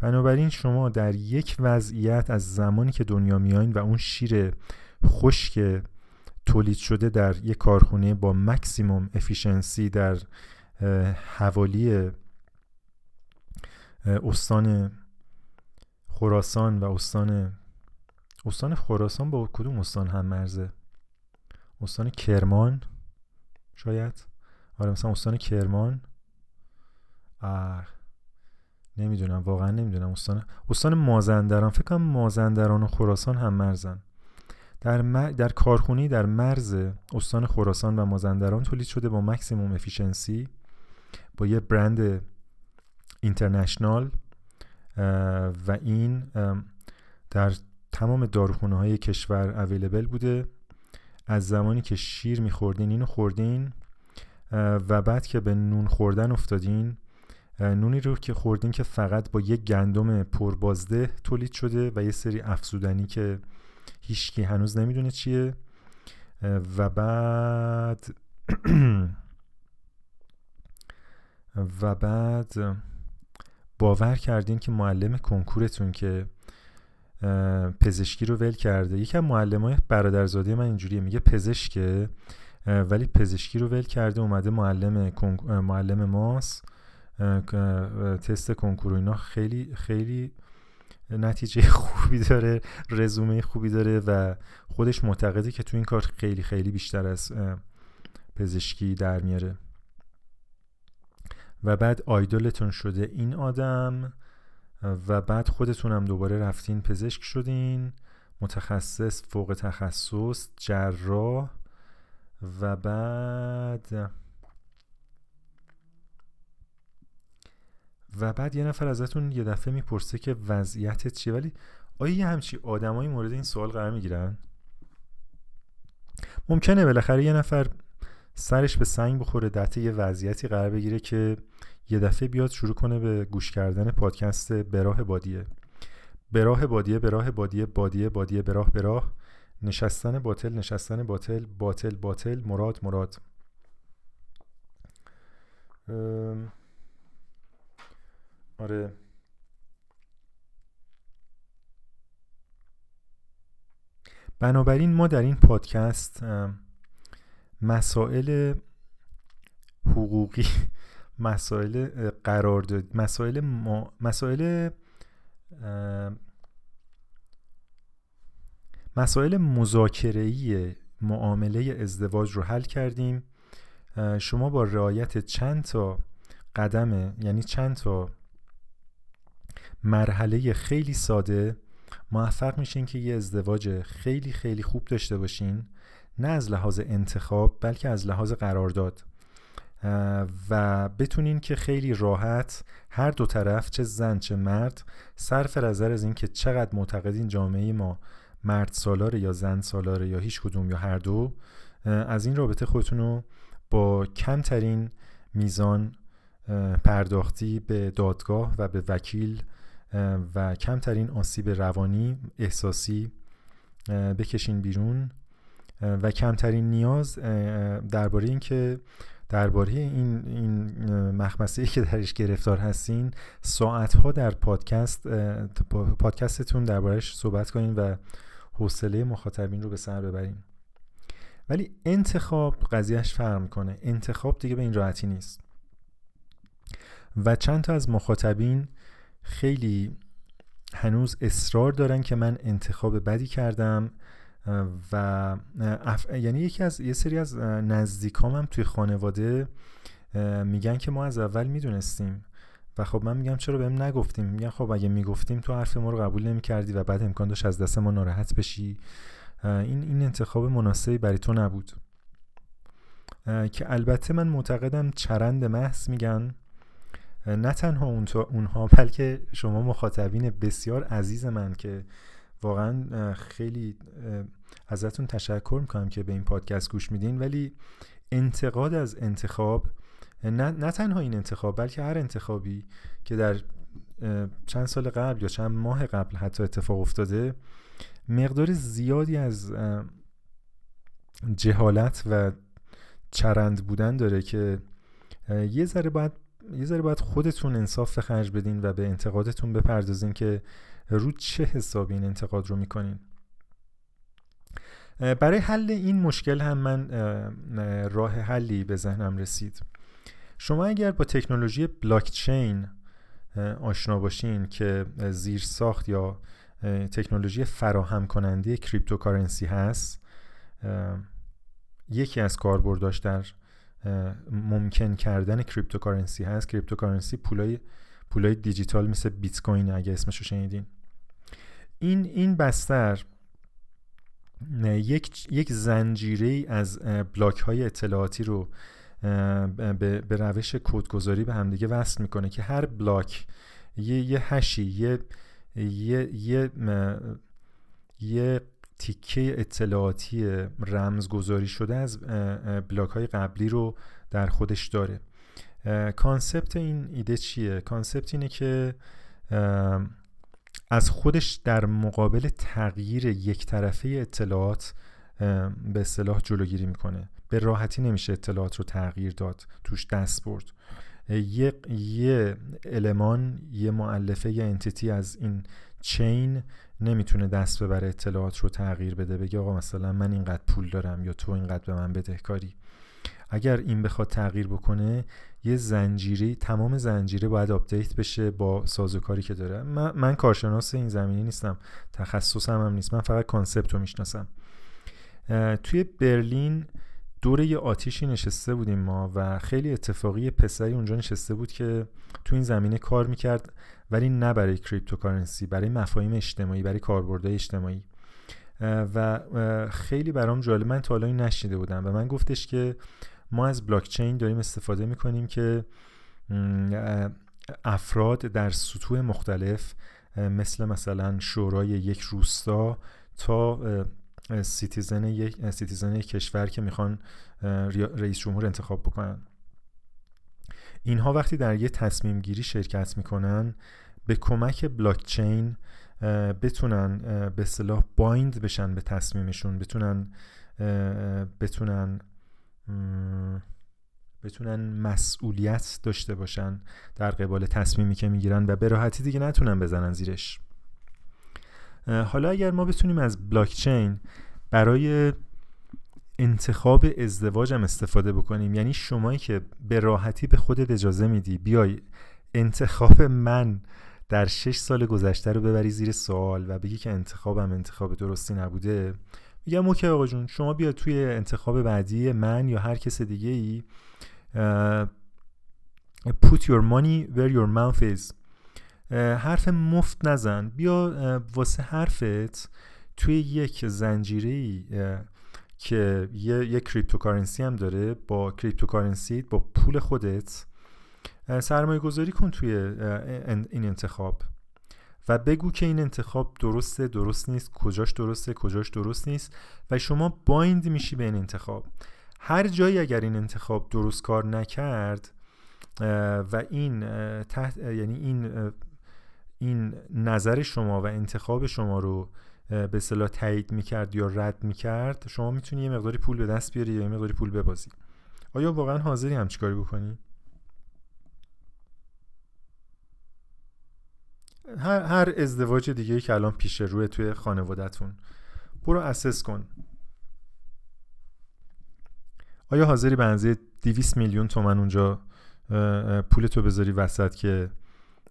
Speaker 1: بنابراین شما در یک وضعیت از زمانی که دنیا میایین و اون شیر خشک تولید شده در یک کارخونه با مکسیموم افیشنسی در حوالی استان خراسان و استان استان خراسان با کدوم استان هم مرزه؟ استان کرمان شاید؟ آره مثلا استان کرمان. آه. نمی‌دونم واقعا نمی‌دونم استان استان مازندران. فکر کنم مازندران و خراسان هم مرزن. در, در کارخونی در مرز استان خراسان و مازندران تولید شده با مکسیموم افیشنسی با یه برند اینترنشنال و این در تمام داروخونه های کشور اویلیبل بوده. از زمانی که شیر میخوردین اینو خوردین و بعد که به نون خوردن افتادین نونی رو که خوردین که فقط با یک گندم پربازده تولید شده و یه سری افزودنی که هیچکی هنوز نمی‌دونه چیه. و بعد و بعد باور کردین که معلم کنکورتون که پزشکی رو ول کرده. یکم معلم های برادرزاده من اینجوریه میگه پزشکه ولی پزشکی رو ول کرده اومده معلم معلم ماست تست کنکور اینا. خیلی خیلی نتیجه خوبی داره رزومه خوبی داره و خودش معتقده که تو این کار خیلی خیلی بیشتر از پزشکی در میاره. و بعد آیدولتون شده این آدم و بعد خودتونم دوباره رفتین پزشک شدین متخصص فوق تخصص جراح و بعد و بعد یه نفر ازتون یه دفعه می‌پرسه که وضعیتت چیه؟ ولی آیا یه همچی آدمایی مورد این سوال قرار می‌گیرن؟ ممکنه بالاخره یه نفر سرش به سنگ بخوره دت یه وضعیتی قرار بگیره که یه دفعه بیاد شروع کنه به گوش کردن پادکست براه بادیه. براه بادیه براه بادیه بادیه بادیه براه براه. نشستن باطل نشستن باطل باطل باطل مراد مراد. آره. بنابراین ما در این پادکست مسائل حقوقی مسائل قرارداد مسائل مسائل مسائل مذاکره‌ای معامله ازدواج رو حل کردیم. شما با رعایت چند تا قدم یعنی چند تا مرحله خیلی ساده. موفق میشین که یه ازدواج خیلی خیلی خوب داشته باشین. نه از لحاظ انتخاب بلکه از لحاظ قرارداد. و بتونین که خیلی راحت هر دو طرف چه زن چه مرد صرف نظر از اینکه چقدر معتقدین جامعه ما مرد سالاره یا زن سالاره یا هیچ کدوم یا هر دو از این رابطه خودتون رو با کمترین میزان پرداختی به دادگاه و به وکیل و کمترین آسیب روانی احساسی بکشین بیرون. و کمترین نیاز درباره اینکه درباره این این مخمسه که درش گرفتار هستین ساعت ها در پادکست پادکستتون دربارهش صحبت کنین و حوصله مخاطبین رو به سر ببرین. ولی انتخاب قضیهش فرق می‌کنه انتخاب دیگه به این راحتی نیست. و چند تا از مخاطبین خیلی هنوز اصرار دارن که من انتخاب بدی کردم و اف... یعنی یکی از یه سری از نزدیکام هم توی خانواده میگن که ما از اول می‌دونستیم. و خب من میگم چرا بهم نگفتیم؟ میگن خب اگه می‌گفتیم تو حرف ما رو قبول نمی‌کردی و بعد امکان داشت از دست ما ناراحت بشی. این این انتخاب مناسبی برای تو نبود. که البته من معتقدم چرند محض میگن. نه تنها اونها بلکه شما مخاطبین بسیار عزیز من که واقعا خیلی ازتون تشکر می‌کنم که به این پادکست گوش میدین. ولی انتقاد از انتخاب نه, نه تنها این انتخاب بلکه هر انتخابی که در چند سال قبل یا چند ماه قبل حتی اتفاق افتاده مقدار زیادی از جهالت و چرند بودن داره که یه ذره باید یه ذره باید خودتون انصاف خرج بدین و به انتقادتون بپردازین که رو چه حسابی این انتقاد رو می‌کنین. برای حل این مشکل هم من راه حلی به ذهنم رسید. شما اگر با تکنولوژی بلاکچین آشنا باشین که زیر ساخت یا تکنولوژی فراهم کننده cryptocurrency هست یکی از کاربرداش در ممکن کردن cryptocurrency هست. cryptocurrency پولای پولای دیجیتال مثل بیت کوین اگه اسمشو شنیدین. این این بستر یک یک زنجیره از بلاک های اطلاعاتی رو به, به روش کدگذاری به همدیگه وصل می‌کنه که هر بلاک یه یه hash ی یه یه یه, یه تیکه اطلاعاتی رمزگذاری شده از بلاک های قبلی رو در خودش داره. concept این ایده چیه؟ concept اینه که از خودش در مقابل تغییر یک طرفه اطلاعات به اصطلاح جلوگیری می‌کنه. به راحتی نمیشه اطلاعات رو تغییر داد توش دست برد. یه, یه المان یه مؤلفه یه entity از این chain نمی‌تونه دست ببره اطلاعات رو تغییر بده بگه آقا مثلا من اینقدر پول دارم یا تو اینقدر به من بدهکاری. اگر این بخواد تغییر بکنه یه زنجیری تمام زنجیره باید آپدیت بشه با سازوکاری که داره. من, من کارشناس این زمینه نیستم. تخصصم هم نیست. من فقط concept رو می‌شناسم. توی برلین دور یه آتیشی نشسته بودیم ما و خیلی اتفاقی پسری اونجا نشسته بود که تو این زمینه کار می‌کرد ولی نه برای cryptocurrency برای مفاهیم اجتماعی برای کاربردهای اجتماعی. و خیلی برام جالب. من تا حالا نشنیده بودم به من گفتش که ما از بلاک چین داریم استفاده می‌کنیم که افراد در سطوح مختلف مثل مثلا شورای یک روستا تا citizen یک citizen یک کشور که می‌خوان رئیس جمهور انتخاب بکنن. اینها وقتی در یه تصمیم گیری شرکت می‌کنن به کمک بلاک چین بتونن به اصطلاح bind بشن به تصمیمشون بتونن بتونن بتونن مسئولیت داشته باشن در قبال تصمیمی که می‌گیرن و به راحتی دیگه نتونن بزنن زیرش. حالا اگر ما بتونیم از بلاک چین برای انتخاب ازدواج استفاده بکنیم یعنی شمایی که به راحتی به خودت اجازه میدی بیای انتخاب من در شش سال گذشته رو ببری زیر سوال و بگی که انتخابم انتخاب درستی نبوده میگم OK آقا جون شما بیا توی انتخاب بعدی من یا هر کس دیگه ای put your money where your mouth is. حرف مفت نزن. بیا واسه حرفت توی یک زنجیره که یه, یه cryptocurrency هم داره. با cryptocurrency با پول خودت سرمایه گذاری کن توی این انتخاب. و بگو که این انتخاب درسته درست نیست کجاش درسته کجاش درست نیست. و شما بایند میشی به این انتخاب. هر جایی اگر این انتخاب درست کار نکرد و این تحت یعنی این این نظر شما و انتخاب شما رو به صلاح تایید می‌کرد یا رد می‌کرد شما می‌تونی یه مقداری پول به دست بیاری یا یه مقداری پول ببازی آیا واقعا حاضری هم چیکاری بکنی؟ هر, هر ازدواج دیگه که الان پیش روی توی خانوادهتون برو اسس کن آیا حاضری به اندازه 200 میلیون تومن اونجا پولتو بذاری وسط که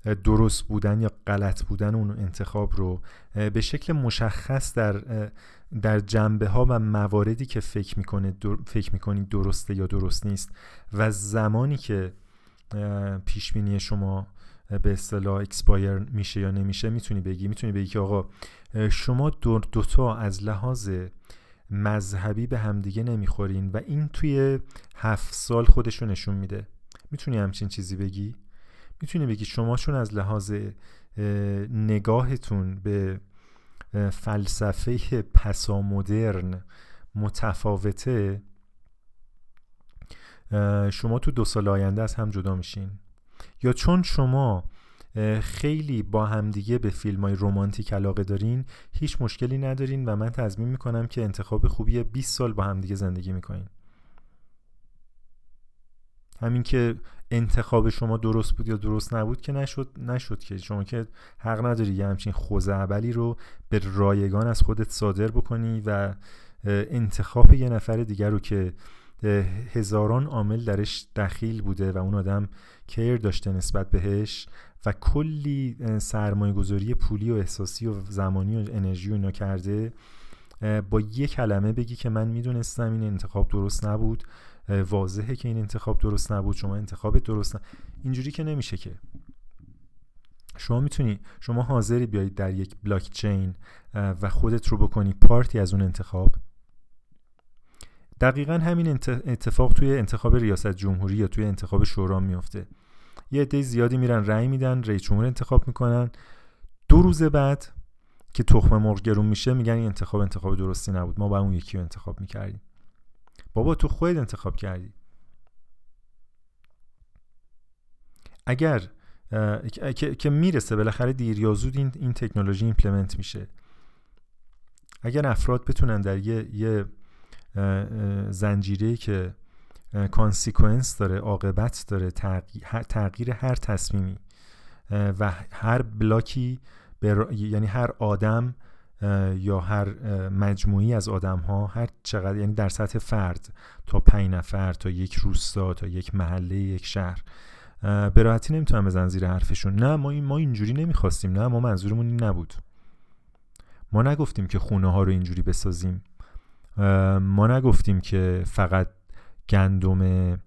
Speaker 1: درست بودن یا غلط بودن اون انتخاب رو به شکل مشخص در در جنبه ها و مواردی که فکر می‌کنه فکر می‌کنی درسته یا درست نیست و زمانی که پیش بینی شما به اصطلاح expire میشه یا نمیشه می‌تونی بگی. می‌تونی بگی که آقا شما دو دوتا از لحاظ مذهبی به همدیگه نمی‌خورین و این توی هفت سال خودشو نشون میده. می‌تونی همچین چیزی بگی؟ می‌تونی بگی شما چون از لحاظ نگاهتون به فلسفه پسامدرن متفاوته شما تو دو سال آینده از هم جدا میشین. یا چون شما خیلی با همدیگه به فیلم های رومانتیک علاقه دارین هیچ مشکلی ندارین و من تضمین می‌کنم که انتخاب خوبیه 20 سال با همدیگه زندگی می‌کنین. همین که انتخاب شما درست بود یا درست نبود که نشد نشد که شما که حق نداری یه همچین خوزعبلی رو به رایگان از خودت صادر بکنی و انتخاب یه نفر دیگر رو که هزاران عامل درش دخیل بوده و اون آدم کیر داشته نسبت بهش و کلی سرمایه گذاری پولی و احساسی و زمانی و انرژی و اینا کرده با یه کلمه بگی که من می‌دونستم این انتخاب درست نبود واضحه که این انتخاب درست نبود شما انتخاب درست نبود اینجوری که نمیشه که. شما می‌تونی شما حاضری بیایید در یک بلاک چین و خودت رو بکنی پارتی از اون انتخاب؟ دقیقا همین اتفاق توی انتخاب ریاست جمهوری یا توی انتخاب شورا میفته یه عده زیادی میرن رأی میدن رئیس جمهور انتخاب می‌کنن. دو روز بعد که تخم مرغ گرون میشه میگن این انتخاب انتخاب درستی نبود. ما با اون یکی رو انتخاب می‌کردیم. بابا تو خودت انتخاب کردی. اگر که می‌رسه بالاخره دیر یا زود این, این تکنولوژی implement میشه. اگر افراد بتونن در یه, یه زنجیره که consequence داره عاقبت داره تغییر هر تصمیمی و هر بلاکی یعنی هر آدم یا هر مجموعی از آدم ها هر چقدر یعنی در سطح فرد تا پنج نفر تا یک روستا تا یک محله یک شهر. به راحتی نمی‌تونم بزن زیر حرفشون. نه ما این ما اینجوری نمی‌خواستیم. نه ما منظورمون این نبود. ما نگفتیم که خونه ها رو اینجوری بسازیم. ما نگفتیم که فقط گندم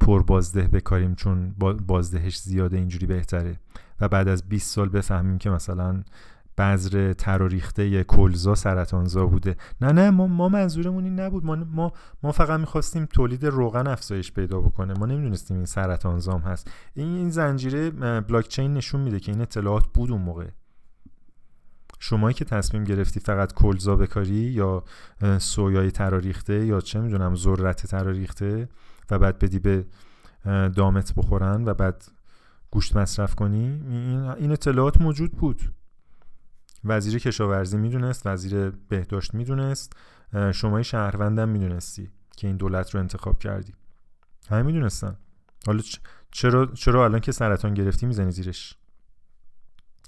Speaker 1: پر بازده بکاریم چون بازدهش زیاده اینجوری بهتره. و بعد از 20 سال بفهمیم که مثلا بذر تراریخته کلزا سرطانزا بوده. نه نه ما, ما منظورمون این نبود. ما, ما, ما فقط می‌خواستیم تولید روغن افزایش پیدا بکنه. ما نمی‌دونستیم این سرطانزام هست. این, این زنجیره بلاکچین نشون میده که این اطلاعات بود اون موقع. شمایی که تصمیم گرفتی فقط کلزا بکاری یا سویای تراریخته یا چه می‌دونم ذرت تراریخته و بعد بدی به دامت بخورن و بعد گوشت مصرف کنی این اطلاعات موجود بود. وزیر کشاورزی می‌دونست وزیر بهداشت می‌دونست شمای شهروندم می‌دونستی که این دولت رو انتخاب کردی. همه می‌دونستن. حالا چرا چرا الان که سرطان گرفتی می‌زنی زیرش؟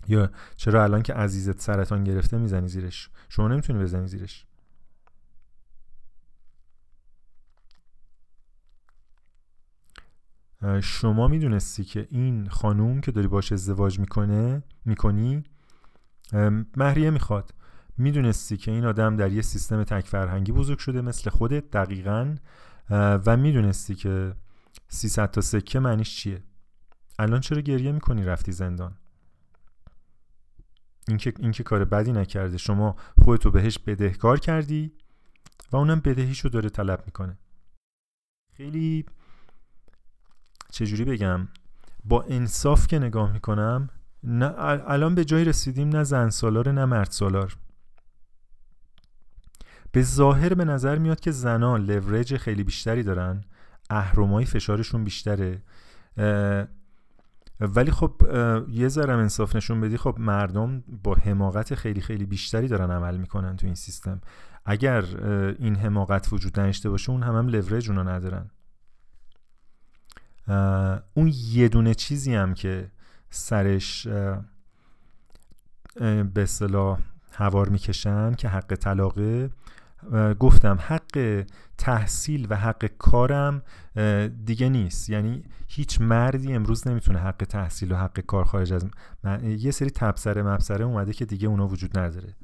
Speaker 1: یا چرا الان که عزیزت سرطان گرفته می‌زنی زیرش؟ شما نمی‌تونی بزنی زیرش. شما می‌دونستی که این خانوم که داری باش ازدواج می‌کنه می‌کنی مهریه می‌خواد. می‌دونستی که این آدم در یه سیستم تک فرهنگی بزرگ شده مثل خودت دقیقا و می‌دونستی که 300 تا سکه معنیش چیه. الان چرا گریه می‌کنی رفتی زندان؟ این که, این که کار بدی نکرده. شما خودتو بهش بدهکار کردی و اونم بدهیشو داره طلب می‌کنه. خیلی چجوری بگم؟ با انصاف که نگاه می‌کنم نه الان به جایی رسیدیم نه زن سالار نه مرد سالار. به ظاهر به نظر میاد که زنا لورج خیلی بیشتری دارن اهرمای فشارشون بیشتره. ولی خب یه ذرم انصاف نشون بدی خب مردم با حماقت خیلی خیلی بیشتری دارن عمل می‌کنن تو این سیستم. اگر این حماقت وجود نداشته باشه اون هم هم لورج اونا ندارن. اون یه دونه چیزی هم که سرش به اصطلاح هوار می‌کشن که حق طلاقه. گفتم حق تحصیل و حق کارم دیگه نیست. یعنی هیچ مردی امروز نمی‌تونه حق تحصیل و حق کار خارج از یه سری تبصره مبصره اومده که دیگه اونا وجود نداره.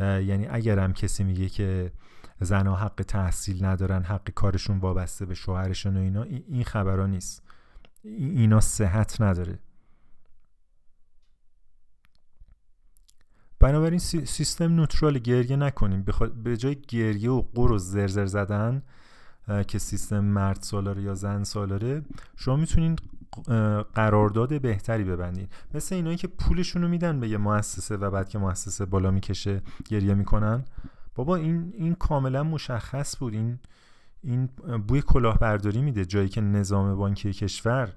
Speaker 1: یعنی اگرم کسی میگه که زنها حق تحصیل ندارن حق کارشون وابسته به شوهرشون و اینا این خبرها نیست. اینا صحت نداره. بنابراین سیستم نوترال گریه نکنیم. به جای گریه و قر و زرزر زدن که سیستم مرد سالاره یا زن سالاره شما می‌تونین قرارداد بهتری ببندین. مثل اینایی که پولشون رو میدن به یه مؤسسه و بعد که مؤسسه بالا می‌کشه گریه می‌کنن. بابا این این کاملا مشخص بود. این این بوی کلاهبرداری میده. جایی که نظام بانکی کشور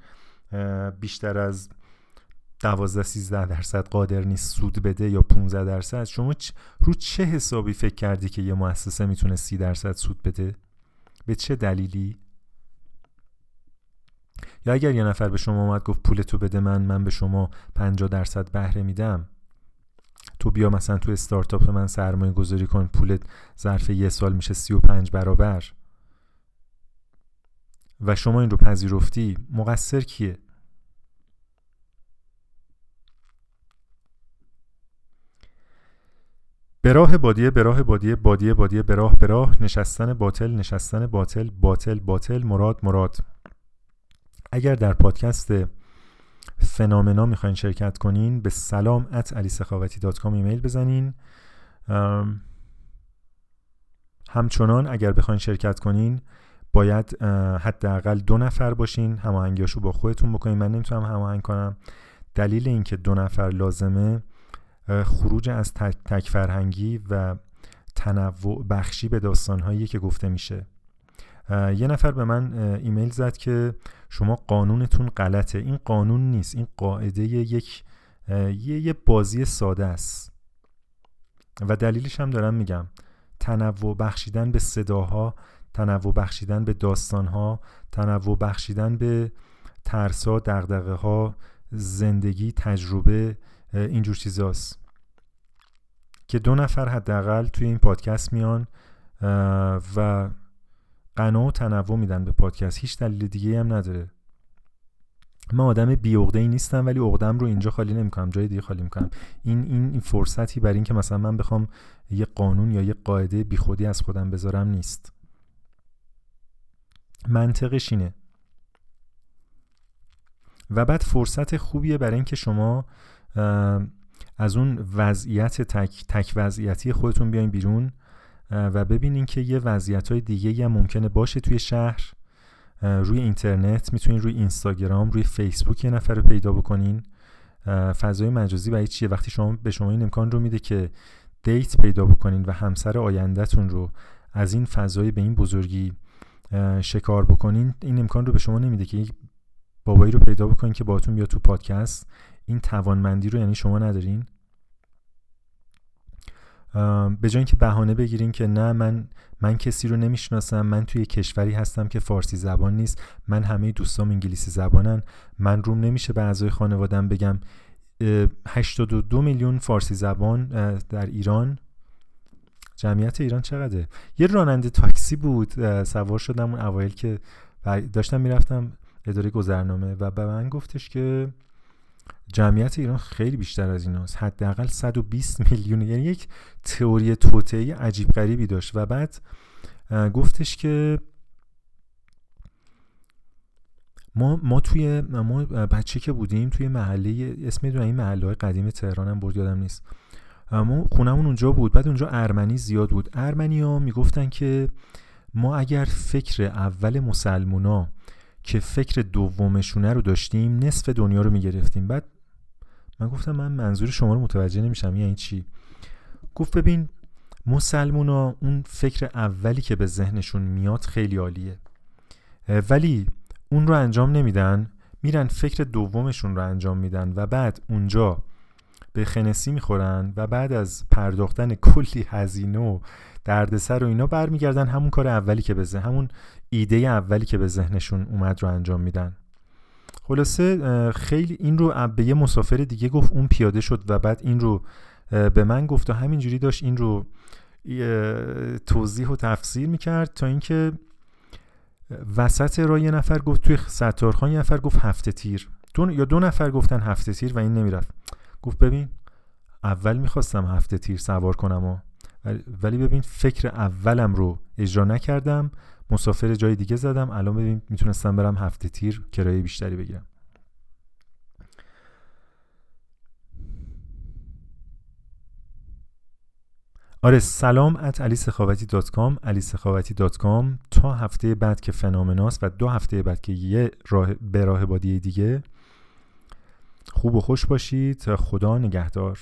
Speaker 1: بیشتر از 12 13 درصد قادر نیست سود بده یا 15 درصد. شما رو چه حسابی فکر کردی که یه مؤسسه می‌تونه 30 درصد سود بده؟ به چه دلیلی؟ یا اگر یه نفر به شما اومد گفت پول تو بده من من به شما 50 درصد بهره میدم. تو بیا مثلا تو استارتاپ من سرمایه گذاری کن پولت ظرف یه سال میشه 35 برابر. و شما این رو پذیرفتی مقصر کیه؟ به راه بادیه به راه بادیه بادیه بادیه به راه به راه. نشستن باطل نشستن باطل باطل باطل مراد مراد. اگر در پادکست فنامنا می‌خواین شرکت کنین به سلام ات علی ایمیل بزنین. همچنان اگر بخواین شرکت کنین باید حداقل دو نفر باشین. هماهنگیاشو با خودتون بکنین. من نمی‌تونم هماهنگ کنم. دلیل اینکه دو نفر لازمه خروج از تک فرهنگی و تنوع بخشی به داستانهایی که گفته میشه. یه نفر به من ایمیل زد که شما قانونتون غلطه. این قانون نیست. این قاعده یک یه, بازی ساده است. و دلیلش هم دارم میگم. تنوع بخشیدن به صداها تنوع بخشیدن به داستانها تنوع بخشیدن به ترسا دغدغه ها زندگی تجربه اینجور چیزاست. که دو نفر حداقل توی این پادکست میان و قناع و تنوع میدن به پادکست. هیچ دلیل دیگه هم نداره. من آدم بی ای نیستم ولی عقدم رو اینجا خالی نمی‌کنم جای دیگه خالی می‌کنم. این این فرصتی برای اینکه مثلا من بخوام یه قانون یا یه قاعده بیخودی از خودم بذارم نیست. منطقش اینه. و بعد فرصت خوبیه برای اینکه شما از اون وضعیت تک, تک وضعیتی خودتون بیاین بیرون و ببینین که یه وضعیت های دیگه هم ممکنه باشه توی شهر. روی اینترنت می‌تونین روی اینستاگرام روی فیسبوک یه نفر رو پیدا بکنین. فضای مجازی برای چیه؟ وقتی شما به شما این امکان رو میده که دیت پیدا بکنین و همسر آیندهتون رو از این فضای به این بزرگی شکار بکنین این امکان رو به شما نمیده که یک بابایی رو پیدا بکنین که باتون بیاد تو پادکست. این توانمندی رو یعنی شما ندارین؟ به جای اینکه بهانه بگیرین که نه من من کسی رو نمی‌شناسم من توی کشوری هستم که فارسی زبان نیست من همه دوستام انگلیسی زبانن من روم نمیشه به اعضای خانوادم بگم 82 میلیون فارسی زبان در ایران. جمعیت ایران چقدره؟ یه راننده تاکسی بود سوار شدم اون اوایل که داشتم می‌رفتم اداره گذرنامه و به من گفتش که جمعیت ایران خیلی بیشتر از ایناست. حداقل 120 میلیون یعنی یک تئوری توطئه عجیب غریبی داشت. و بعد گفتش که ما ما توی ما بچه که بودیم توی محله اسم این محله های قدیم تهران هم برد یادم نیست. ما خونمون اونجا بود. بعد اونجا ارمنی زیاد بود. ارمنی ها می‌گفتن که ما اگر فکر اول مسلمونا که فکر دومشونه رو داشتیم نصف دنیا رو می‌گرفتیم. بعد من گفتم من منظور شما رو متوجه نمیشم یعنی چی؟ گفت ببین مسلمونا اون فکر اولی که به ذهنشون میاد خیلی عالیه. ولی اون رو انجام نمیدن میرن فکر دومشون رو انجام میدن و بعد اونجا به خنسی می‌خورن و بعد از پرداختن کلی هزینه و دردسر و اینا برمیگردن همون کار اولی که به ذهن همون ایده اولی که به ذهنشون اومد رو انجام میدن. خلاصه خیلی این رو به یه مسافر دیگه گفت اون پیاده شد و بعد این رو به من گفت و همینجوری داشت این رو توضیح و تفسیر می‌کرد تا اینکه وسط را یه نفر گفت توی ستارخان یه نفر گفت هفته تیر. دو یا دو نفر گفتن هفته تیر و این نمی‌رفت. گفت ببین اول می‌خواستم هفته تیر سوار کنم و ولی ببین فکر اولم رو اجرا نکردم. مسافر جای دیگه زدم. الان ببین می‌تونستم برم هفته تیر کرایه بیشتری بگیرم. آره سلام ات علی سخاوتی دات کام علی سخاوتی دات کام تا هفته بعد که فنامناست و دو هفته بعد که یه راه به راه بادی دیگه. خوب و خوش باشید. خدا نگهدار.